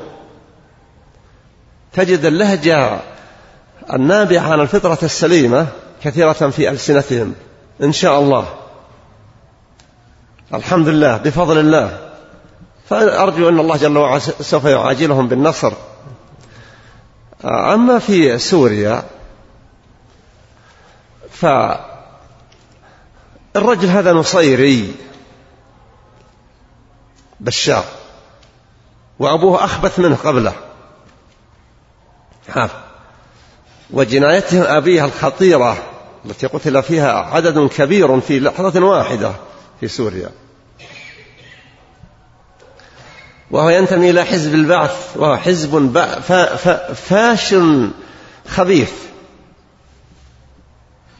تجد اللهجة النابعة عن الفطرة السليمة كثيرة في ألسنتهم إن شاء الله. الحمد لله بفضل الله. فأرجو أن الله جل وعلا سوف يعاجلهم بالنصر. أما في سوريا فالرجل هذا نصيري. بشار. وأبوه أخبث منه قبله. وجنايته أبيه الخطيرة التي قتل فيها عدد كبير في لحظة واحدة في سوريا. وهو ينتمي إلى حزب البعث وهو حزب فاشل خبيث.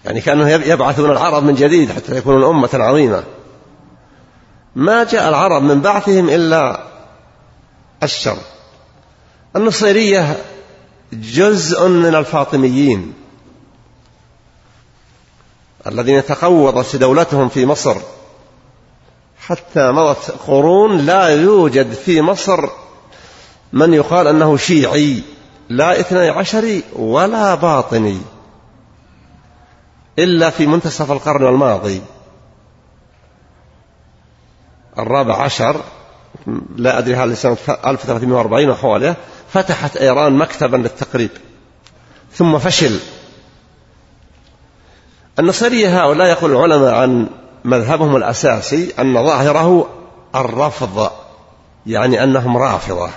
يعني كأنه يبعثون العرب من جديد حتى يكونون أمة عظيمة. ما جاء العرب من بعثهم إلا الشر. النصيرية جزء من الفاطميين الذين تقوضت دولتهم في مصر. حتى مضت قرون لا يوجد في مصر من يقال أنه شيعي لا اثني عشري ولا باطني إلا في منتصف القرن الماضي. الرابع عشر لا أدري هل سنة 1340 وحواليه فتحت إيران مكتبا للتقريب ثم فشل. النصرية هؤلاء يقول العلماء عن مذهبهم الأساسي أن ظاهره الرفض يعني أنهم رافضة.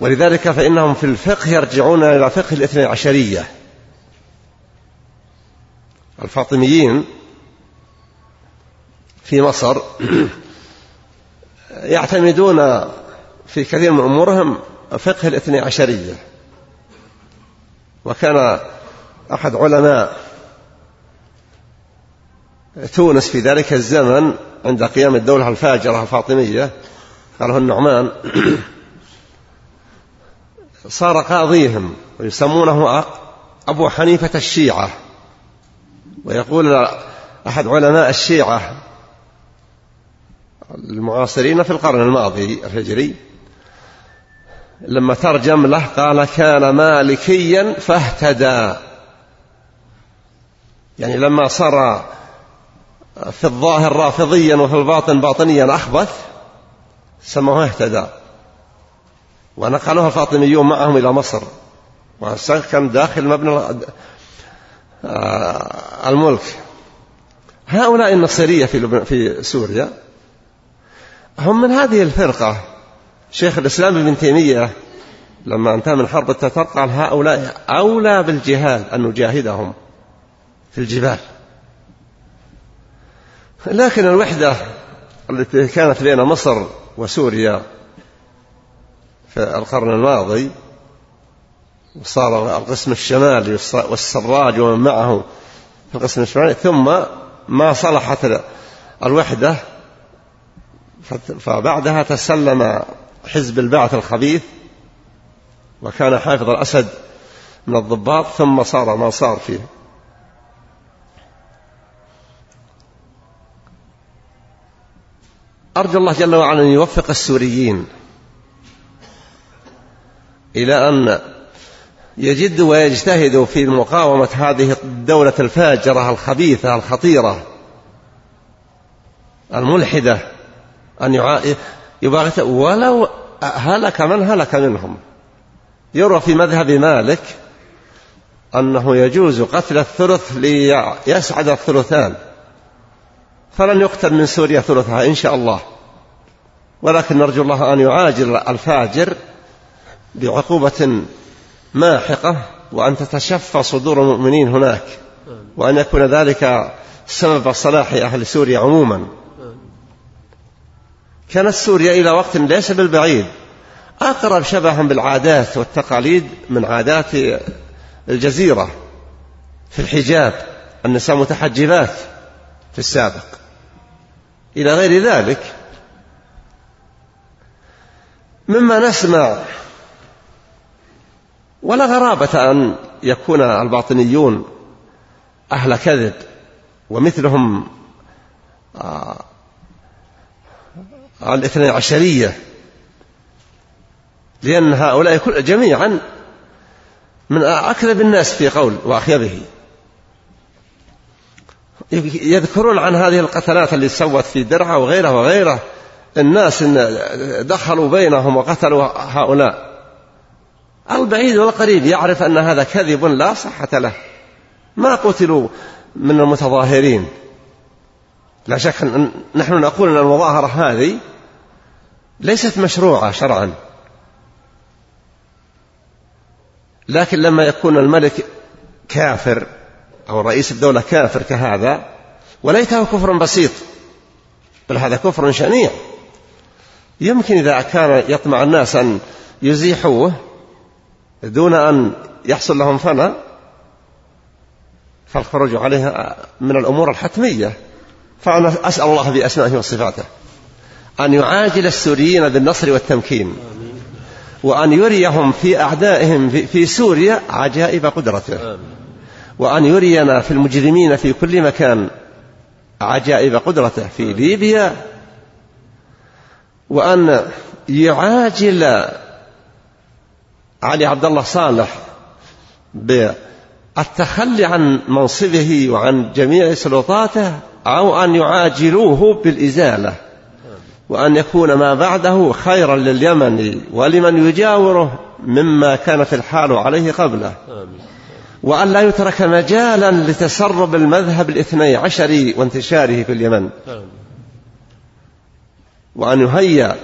ولذلك فإنهم في الفقه يرجعون إلى فقه الاثنى عشرية. الفاطميين في مصر يعتمدون في كثير من أمورهم فقه الاثنى عشرية. وكان أحد علماء تونس في ذلك الزمن عند قيام الدولة الفاجرة الفاطمية قاله النعمان صار قاضيهم ويسمونه أبو حنيفة الشيعة. ويقول أحد علماء الشيعة المعاصرين في القرن الماضي الهجري لما ترجم له قال كان مالكيا فاهتدى. يعني لما صار في الظاهر رافضيا وفي الباطن باطنيا أخبث سموه اهتدى. ونقلوها الفاطميون معهم إلى مصر. وسكن داخل مبنى آه، الملك. هؤلاء النصيرية في في سوريا هم من هذه الفرقة. شيخ الإسلام ابن تيمية لما انتهى من حرب التتار قال هؤلاء أولى بالجهاد أن نجاهدهم في الجبال. لكن الوحدة التي كانت بين مصر وسوريا في القرن الماضي وصار القسم الشمالي والسراج ومن معه في القسم الشمالي ثم ما صلحت الوحدة فبعدها تسلم حزب البعث الخبيث وكان حافظ الأسد من الضباط ثم صار ما صار فيه. أرجو الله جل وعلا أن يوفق السوريين إلى أن يجدوا ويجتهدوا في مقاومة هذه الدولة الفاجرة الخبيثة الخطيرة الملحدة. أن يباغت ولو هلك من هلك منهم. يروى في مذهب مالك أنه يجوز قتل الثلث ليسعد الثلثان. فلن يقتل من سوريا ثلثها إن شاء الله. ولكن نرجو الله أن يعاجل الفاجر بعقوبة ماحقة وأن تتشفى صدور المؤمنين هناك. وأن يكون ذلك سبب صلاح أهل سوريا عموما. كانت سوريا إلى وقت ليس بالبعيد. أقرب شبها بالعادات والتقاليد من عادات الجزيرة في الحجاب. النساء متحجبات في السابق. إلى غير ذلك مما نسمع ولا غرابة أن يكون الباطنيون أهل كذب ومثلهم آه الاثني عشرية. لأن هؤلاء جميعا من أكذب الناس في قول وأخيبه يذكرون عن هذه القتلات اللي سوت في درعا وغيرها وغيره الناس إن دخلوا بينهم وقتلوا هؤلاء. البعيد والقريب يعرف أن هذا كذب لا صحة له. ما قتلوا من المتظاهرين. لا شك أن نحن نقول أن المظاهرة هذه ليست مشروعة شرعا. لكن لما يكون الملك كافر أو رئيس الدولة كافر كهذا وليته كفر بسيط بل هذا كفر شنيع. يمكن إذا كان يطمع الناس أن يزيحوه دون أن يحصل لهم فنى فالخروج عليه من الأمور الحتمية. فأنا أسأل الله بأسمائه وصفاته. أن يعاجل السوريين بالنصر والتمكين. وأن يريهم في أعدائهم في سوريا عجائب قدرته. وأن يرينا في المجرمين في كل مكان عجائب قدرته في ليبيا. وأن يعاجل علي عبد الله صالح بالتخلي عن منصبه وعن جميع سلطاته. أو أن يعاجلوه بالإزالة وأن يكون ما بعده خيرا لليمن ولمن يجاوره مما كانت الحال عليه قبله. وأن لا يترك مجالا لتسرب المذهب الاثني عشري وانتشاره في اليمن. وأن يهيأ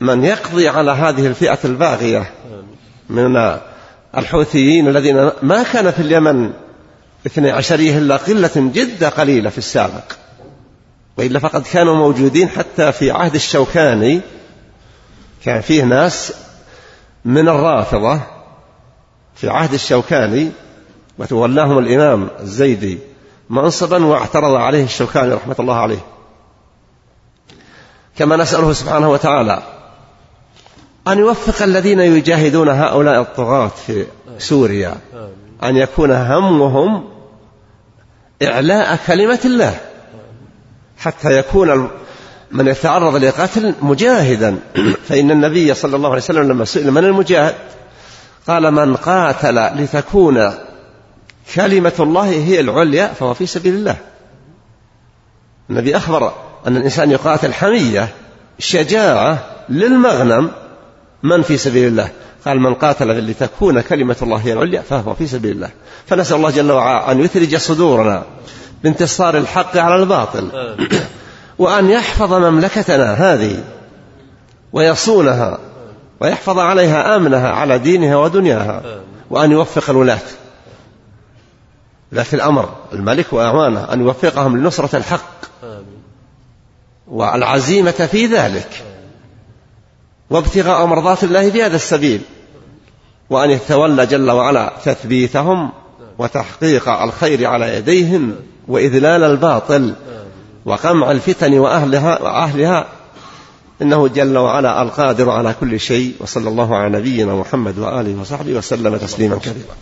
من يقضي على هذه الفئة الباغية من الحوثيين الذين ما كان في اليمن اثني عشرية إلا قلة جدا قليلة في السابق. وإلا فقد كانوا موجودين حتى في عهد الشوكاني كان فيه ناس من الرافضة في عهد الشوكاني وتولاهم الإمام الزيدي منصبا واعترض عليه الشوكاني رحمة الله عليه. كما نسأله سبحانه وتعالى أن يوفق الذين يجاهدون هؤلاء الطغاة في سوريا أن يكون همهم إعلاء كلمة الله. حتى يكون من يتعرض لقتل مجاهدا. فإن النبي صلى الله عليه وسلم لما سئل من المجاهد قال من قاتل لتكون كلمة الله هي العليا فهو في سبيل الله. النبي أخبر أن الإنسان يقاتل حمية شجاعة للمغنم من في سبيل الله؟ قال من قاتل لتكون كلمة الله هي العليا فهو في سبيل الله. فنسأل الله جل وعلا أن يثلج صدورنا بانتصار الحق على الباطل. وأن يحفظ مملكتنا هذه ويصونها ويحفظ عليها أمنها على دينها ودنياها. وأن يوفق الولاة. ذات الأمر الملك وأعوانه أن يوفقهم لنصرة الحق. والعزيمة في ذلك. وابتغاء مرضات الله في هذا السبيل وأن يتولى جل وعلا تثبيتهم وتحقيق الخير على يديهم وإذلال الباطل وقمع الفتن وأهلها, وأهلها إنه جل وعلا القادر على كل شيء وصلى الله على نبينا محمد وآله وصحبه وسلم تسليما كثيرا